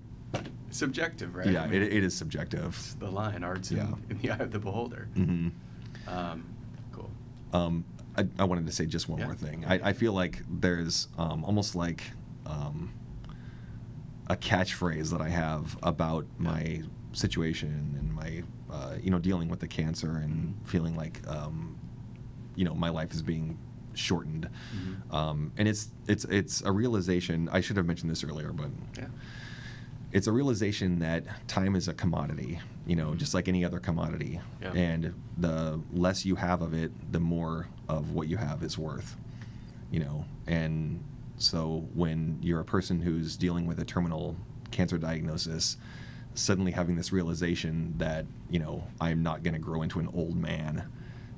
Subjective, right? yeah I mean, it, it is subjective It's the line. Art's Yeah. in, in the eye of the beholder. hmm Um, cool. Um, I, I wanted to say just one Yeah. more thing. I, I feel like there's um, almost like um, a catchphrase that I have about my situation and my, uh, you know, dealing with the cancer and feeling like, um, you know, my life is being shortened. Mm-hmm. Um, and it's it's it's a realization. I should have mentioned this earlier, but Yeah. it's a realization that time is a commodity, you know, just like any other commodity. Yeah. And the less you have of it, the more of what you have is worth, you know. And so when you're a person who's dealing with a terminal cancer diagnosis, suddenly having this realization that, you know, I'm not going to grow into an old man,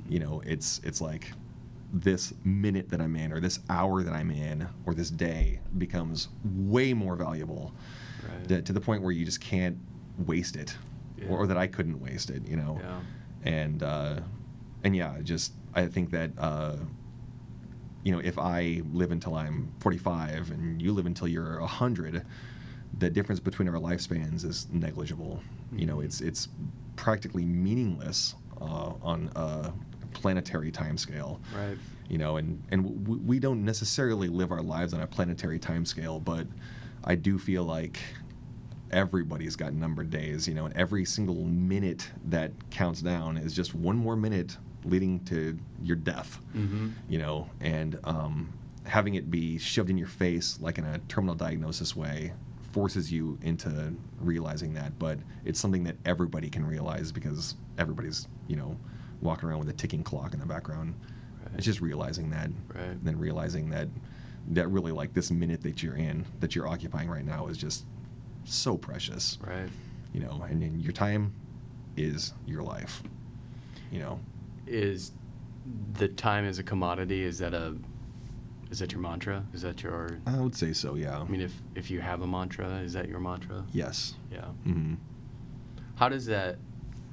you know, it's it's like this minute that I'm in or this hour that I'm in or this day becomes way more valuable Right. to, to the point where you just can't waste it Yeah. or, or that I couldn't waste it, you know? Yeah. And, uh, and yeah, just, I think that, uh, you know, if I live until I'm 45 and you live until you're 100, the difference between our lifespans is negligible. You know, it's, it's practically meaningless, uh, on a planetary timescale Right. you know and and w- we don't necessarily live our lives on a planetary time scale but i do feel like everybody's got numbered days you know and every single minute that counts down is just one more minute leading to your death Mm-hmm. you know and um, having it be shoved in your face like in a terminal diagnosis way forces you into realizing that but it's something that everybody can realize because everybody's you know walking around with a ticking clock in the background Right. it's just realizing that Right. and then realizing that that really like this minute that you're in that you're occupying right now is just so precious Right. you know and, and your time is your life you know Is the time as a commodity? Is that a is that your mantra? Is that your? i would say so yeah I mean, if if you have a mantra, is that your mantra? yes Yeah. hmm How does that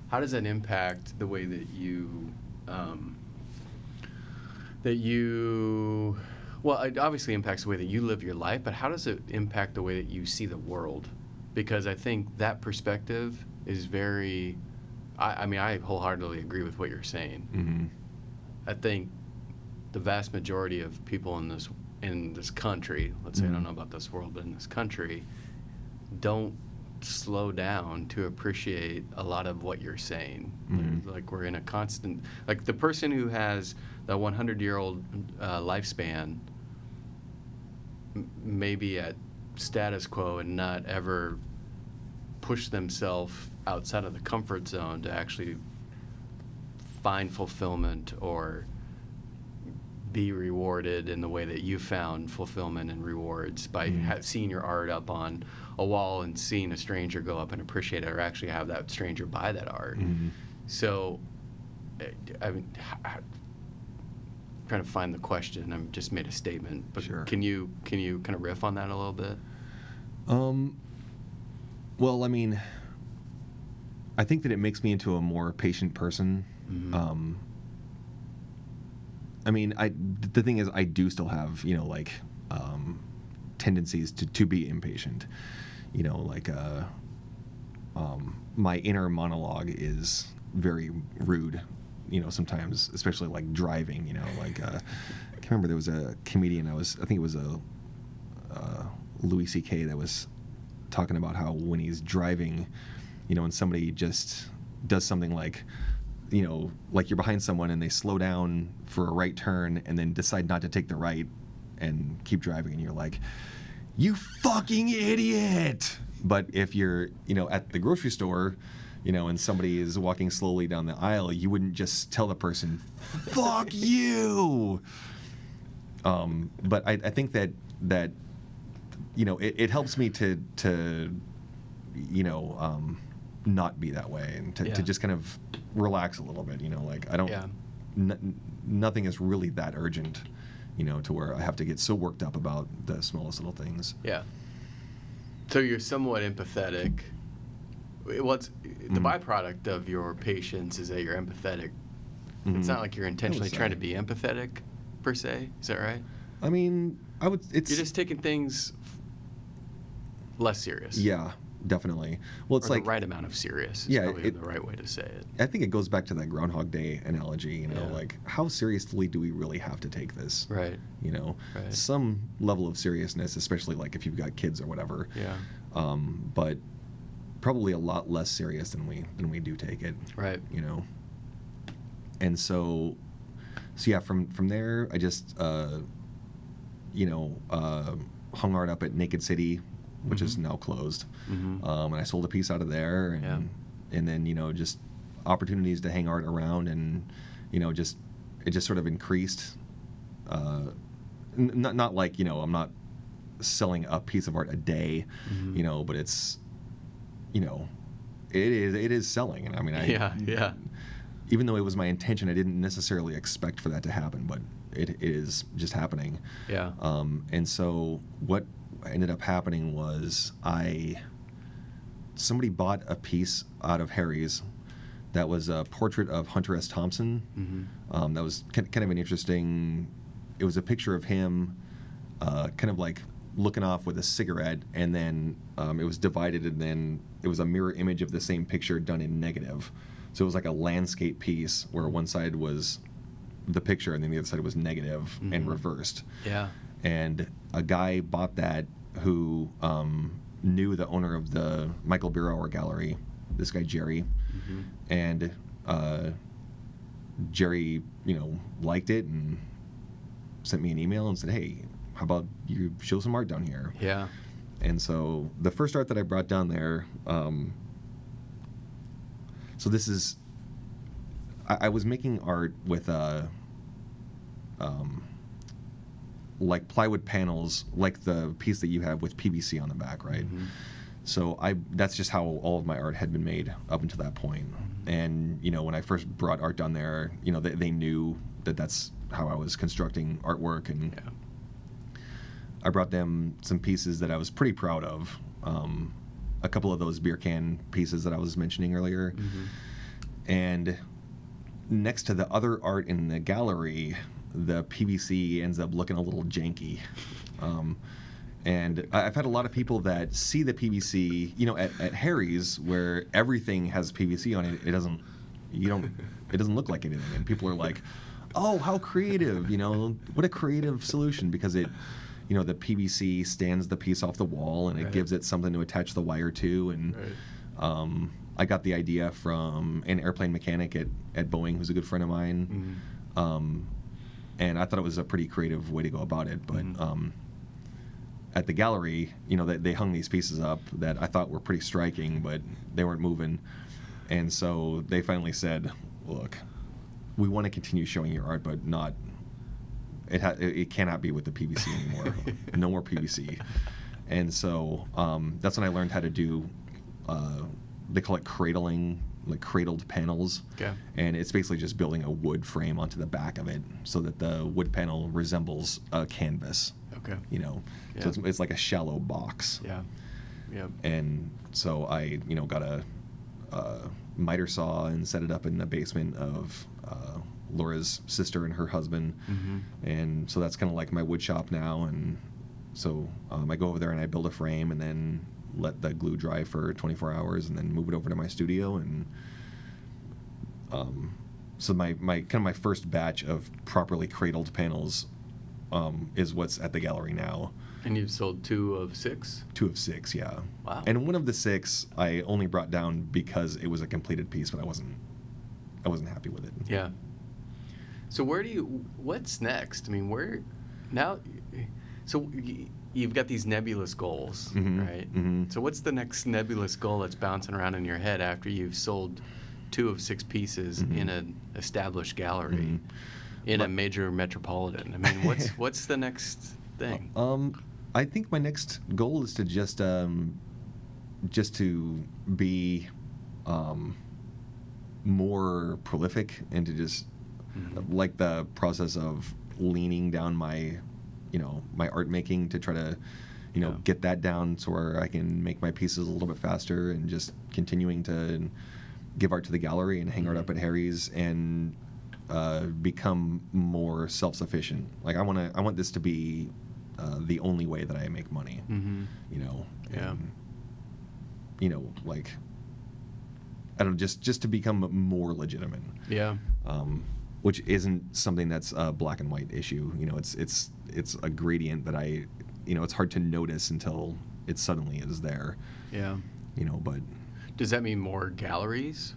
how does that impact the way that you um, that you well it obviously impacts the way that you live your life but how does it impact the way that you see the world because i think that perspective is very i, I mean i wholeheartedly agree with what you're saying hmm i think the vast majority of people in this in this country let's say i don't Mhm. know about this world but in this country don't slow down to appreciate a lot of what you're saying. Mhm. Like we're in a constant, like the person who has the 100 year old uh, lifespan m- may be at status quo and not ever push themselves outside of the comfort zone to actually find fulfillment or be rewarded in the way that you found fulfillment and rewards by Mhm. ha- seeing your art up on a wall and seeing a stranger go up and appreciate it or actually have that stranger buy that art. Mhm. So, uh, I mean, h- trying to find the question. I've just made a statement, but Sure. can you can you kind of riff on that a little bit? Um, well, I mean, I think that it makes me into a more patient person. Mhm. Um, I mean, I the thing is, I do still have you know like um, tendencies to to be impatient. You know, like uh, um, my inner monologue is very rude. You know, sometimes, especially like driving. You know, like uh, I can remember there was a comedian. I was, I think it was a uh, Louis C.K. that was talking about how when he's driving, you know, and somebody just does something like, you know, like you're behind someone and they slow down for a right turn and then decide not to take the right and keep driving, and you're like, you fucking idiot. But if you're, you know, at the grocery store, you know, and somebody is walking slowly down the aisle, you wouldn't just tell the person, fuck you. Um, but I, I think that that you know it, it helps me to to you know um, not be that way and to, Yeah. to just kind of relax a little bit. You know, like I don't. Yeah. n- nothing is really that urgent. You know, to where I have to get so worked up about the smallest little things. Yeah. So you're somewhat empathetic. What's the Mhm. byproduct of your patience is that you're empathetic. Mhm. It's not like you're intentionally trying to be empathetic, per se. Is that right? I mean, I would. It's You're just taking things less serious. Yeah, definitely. Well, it's like the right amount of serious. Is Yeah, probably it- the right way to say it. I think it goes back to that Groundhog Day analogy. You know, Yeah. like how seriously do we really have to take this? Right. You know, Right. some level of seriousness, especially like if you've got kids or whatever. Yeah. Um, but probably a lot less serious than we than we do take it. Right. You know. And so, so yeah, from from there, I just uh, you know uh, hung art up at Naked City, which is Mhm. now closed. Mhm. Um, and I sold a piece out of there, and Yeah. and then you know just opportunities to hang art around, and you know just it just sort of increased. Uh, n- not not like you know I'm not selling a piece of art a day, Mhm. you know, but it's you know it is it is selling, and I mean I Yeah. Yeah. even though it was my intention, I didn't necessarily expect for that to happen, but it is just happening. Yeah. Um, and so what ended up happening was I somebody bought a piece out of Harry's that was a portrait of Hunter S. Thompson. Mhm. Um, that was kind of an interesting. It was a picture of him, uh, kind of like looking off with a cigarette, and then um, it was divided, and then it was a mirror image of the same picture done in negative. So it was like a landscape piece where one side was the picture, and then the other side was negative and Mhm. reversed Yeah. And a guy bought that who um, knew the owner of the Michael Birawer Gallery, this guy Jerry, Mhm. and uh, Jerry, you know, liked it and sent me an email and said, "Hey, how about you show some art down here?" Yeah. And so the first art that I brought down there, um, so this is, I, I was making art with uh, um, like plywood panels, like the piece that you have with PVC on the back, right? Mhm. So I that's just how all of my art had been made up until that point. And you know, when I first brought art down there, you know, they, they knew that that's how I was constructing artwork and Yeah. I brought them some pieces that I was pretty proud of. Um, a couple of those beer can pieces that I was mentioning earlier. Mhm. And next to the other art in the gallery, the PVC ends up looking a little janky. Um, and I've had a lot of people that see the PVC, you know, at, at Harry's where everything has PVC on it. It doesn't, you don't, it doesn't look like anything. And people are like, oh, how creative, you know, what a creative solution because it, you know, the PVC stands the piece off the wall and it Right. gives it something to attach the wire to. And Right. um, I got the idea from an airplane mechanic at, at Boeing who's a good friend of mine. Mhm. Um, and I thought it was a pretty creative way to go about it. But Mhm. um, at the gallery, you know, they, they hung these pieces up that I thought were pretty striking, but they weren't moving. And so they finally said, look, we want to continue showing your art, but not. It, ha- it it cannot be with the PVC anymore. no more PVC. And so um, that's when I learned how to do. Uh, they call it cradling, like cradled panels. Okay. And it's basically just building a wood frame onto the back of it so that the wood panel resembles a canvas. Okay. You know, Yeah. so it's, it's like a shallow box. Yeah. Yeah. And so I, you know, got a, a miter saw and set it up in the basement of uh, Laura's sister and her husband. Mhm. And so that's kind of like my wood shop now. And so um, I go over there and I build a frame and then let the glue dry for 24 hours and then move it over to my studio. And um, so my, my kind of my first batch of properly cradled panels um, is what's at the gallery now. And you've sold two of six. Two of six, yeah. Wow. And one of the six I only brought down because it was a completed piece, but I wasn't I wasn't happy with it. Yeah. So where do you? What's next? I mean, where now? So you've got these nebulous goals, Mhm, right? mhm. So what's the next nebulous goal that's bouncing around in your head after you've sold two of six pieces Mhm. in an established gallery Mhm. in a major metropolitan? I mean, what's what's the next thing? Um, I think my next goal is to just um, just to be um, more prolific and to just Mhm. like the process of leaning down my you know my art making to try to you know Yeah. get that down so where I can make my pieces a little bit faster and just continuing to give art to the gallery and hang art up Mhm. at Harry's and uh, become more self-sufficient. Like I want to, I want this to be uh, the only way that I make money. Mhm. You know. Yeah. And you know, like I don't know, just just to become more legitimate. Yeah. Um, which isn't something that's a black and white issue. You know, it's it's it's a gradient that I, you know, it's hard to notice until it suddenly is there. Yeah. You know, but Does that mean more galleries?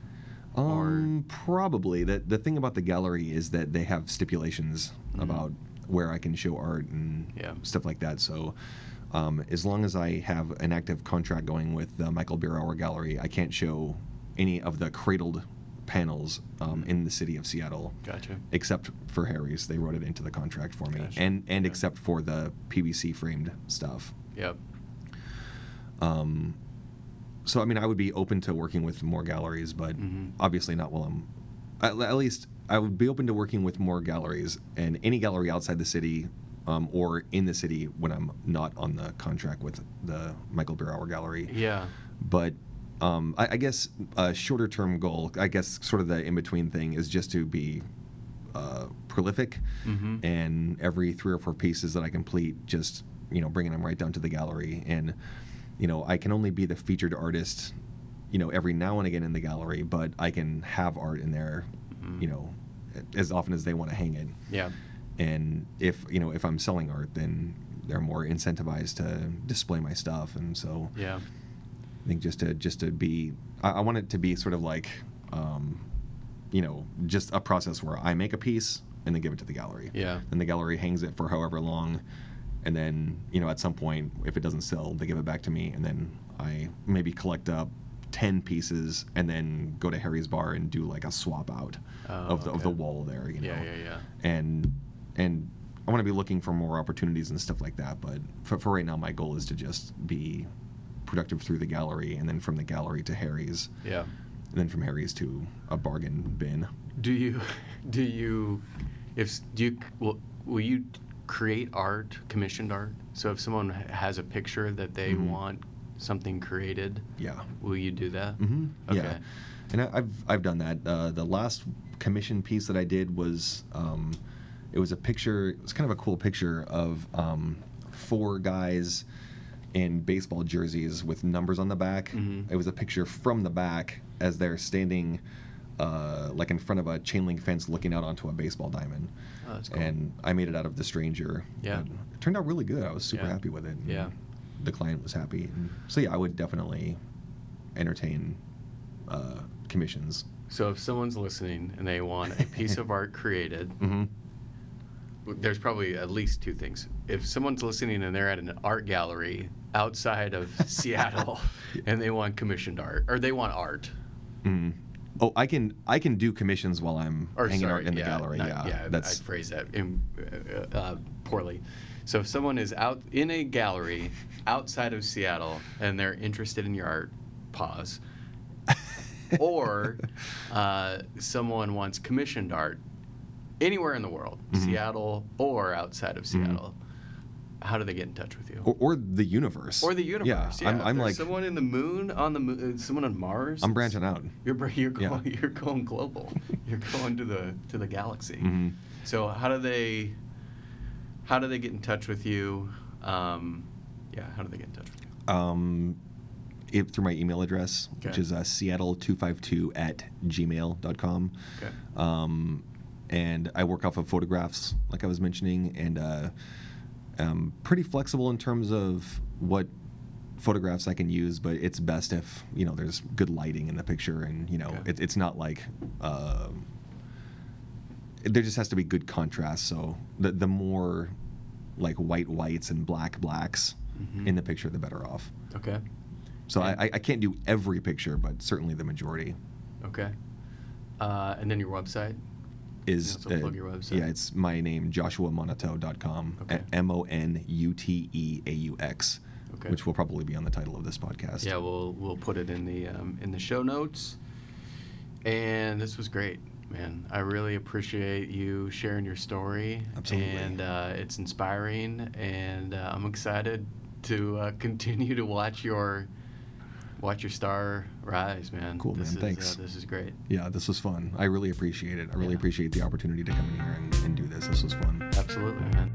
Or- Um, probably. The the thing about the gallery is that they have stipulations Mhm. about where I can show art and Yeah. stuff like that. So, um, as long as I have an active contract going with the Michael Birawer Gallery, I can't show any of the cradled panels um, in the city of Seattle, Gotcha. except for Harry's. They wrote it into the contract for me, Gotcha. and and Yeah. except for the PVC framed stuff. Yep. Um, so I mean, I would be open to working with more galleries, but Mhm. obviously not while I'm. At, at least I would be open to working with more galleries and any gallery outside the city, um, or in the city when I'm not on the contract with the Michael Birawer Gallery. Yeah. But um, I, I guess a shorter term goal, I guess, sort of the in between thing, is just to be uh, prolific, Mhm. and every three or four pieces that I complete, just you know, bringing them right down to the gallery, and you know, I can only be the featured artist, you know, every now and again in the gallery, but I can have art in there, Mhm. you know, as often as they want to hang it. Yeah. And if you know, if I'm selling art, then they're more incentivized to display my stuff, and so Yeah. I think just to just to be, I, I want it to be sort of like, um, you know, just a process where I make a piece and then give it to the gallery. Yeah. And the gallery hangs it for however long, and then you know at some point if it doesn't sell, they give it back to me, and then I maybe collect up. 10 pieces and then go to Harry's bar and do like a swap out Oh, of the of the wall there you know Yeah. Yeah. Yeah. and and I want to be looking for more opportunities and stuff like that. But for, for right now, my goal is to just be productive through the gallery, and then from the gallery to Harry's, Yeah. and then from Harry's to a bargain bin. Do you, do you, if do you will will you create art, commissioned art? So if someone has a picture that they Mhm. want something created, Yeah. will you do that? Mm-hmm. Okay. Yeah. And I, I've I've done that. Uh, the last commission piece that I did was um, it was a picture. It was kind of a cool picture of um, four guys in baseball jerseys with numbers on the back. Mhm. It was a picture from the back as they're standing. Uh, like in front of a chain link fence, looking out onto a baseball diamond, Oh, that's cool. and I made it out of the Stranger. Yeah. but It turned out really good. I was super Yeah. happy with it. Yeah. the client was happy. And so yeah, I would definitely entertain uh, commissions. So if someone's listening and they want a piece of art created, Mm-hmm. There's probably at least two things. If someone's listening and they're at an art gallery outside of Seattle and they want commissioned art or they want art, hmm Oh, I can I can do commissions while I'm or hanging sorry, out in the yeah, gallery. not- yeah, yeah, that's I phrased that in, uh, uh, poorly. So if someone is out in a gallery outside of Seattle and they're interested in your art, pause. or uh, someone wants commissioned art anywhere in the world, Mhm. Seattle or outside of Mhm. Seattle, how do they get in touch with you? or, or the universe. Or the universe. Yeah, I'm, I'm like someone in the moon, on the moon, uh, someone on Mars. I'm branching out. You're you're Yeah. going you're going global. You're going to the to the galaxy. hmm So how do they how do they get in touch with you? Um, yeah, how do they get in touch with you? Um, it, through my email address, which is uh, seattle252 at gmail.com. Okay. Um, and I work off of photographs, like I was mentioning, and uh, I'm pretty flexible in terms of what photographs I can use, but it's best if you know there's good lighting in the picture, and you know Okay. it, it's not like uh, there just has to be good contrast. So the the more like white whites and black blacks Mhm. in the picture, the better off. Okay. So And- I, I can't do every picture, but certainly the majority Okay. Uh, and then your website. Is also plug your website. yeah, it's my name joshuamonuteaux.com. Okay. M O N U T E A U X, Okay. which will probably be on the title of this podcast. Yeah, we'll we'll put it in the um, in the show notes. And this was great, man. I really appreciate you sharing your story. Absolutely. And uh, it's inspiring, and uh, I'm excited to uh, continue to watch your watch your star rise, man. Cool, this man. Is, Thanks. Uh, this is great. Yeah, this was fun. I really appreciate it. I really Yeah. appreciate the opportunity to come in here and, and do this. This was fun. Absolutely, man.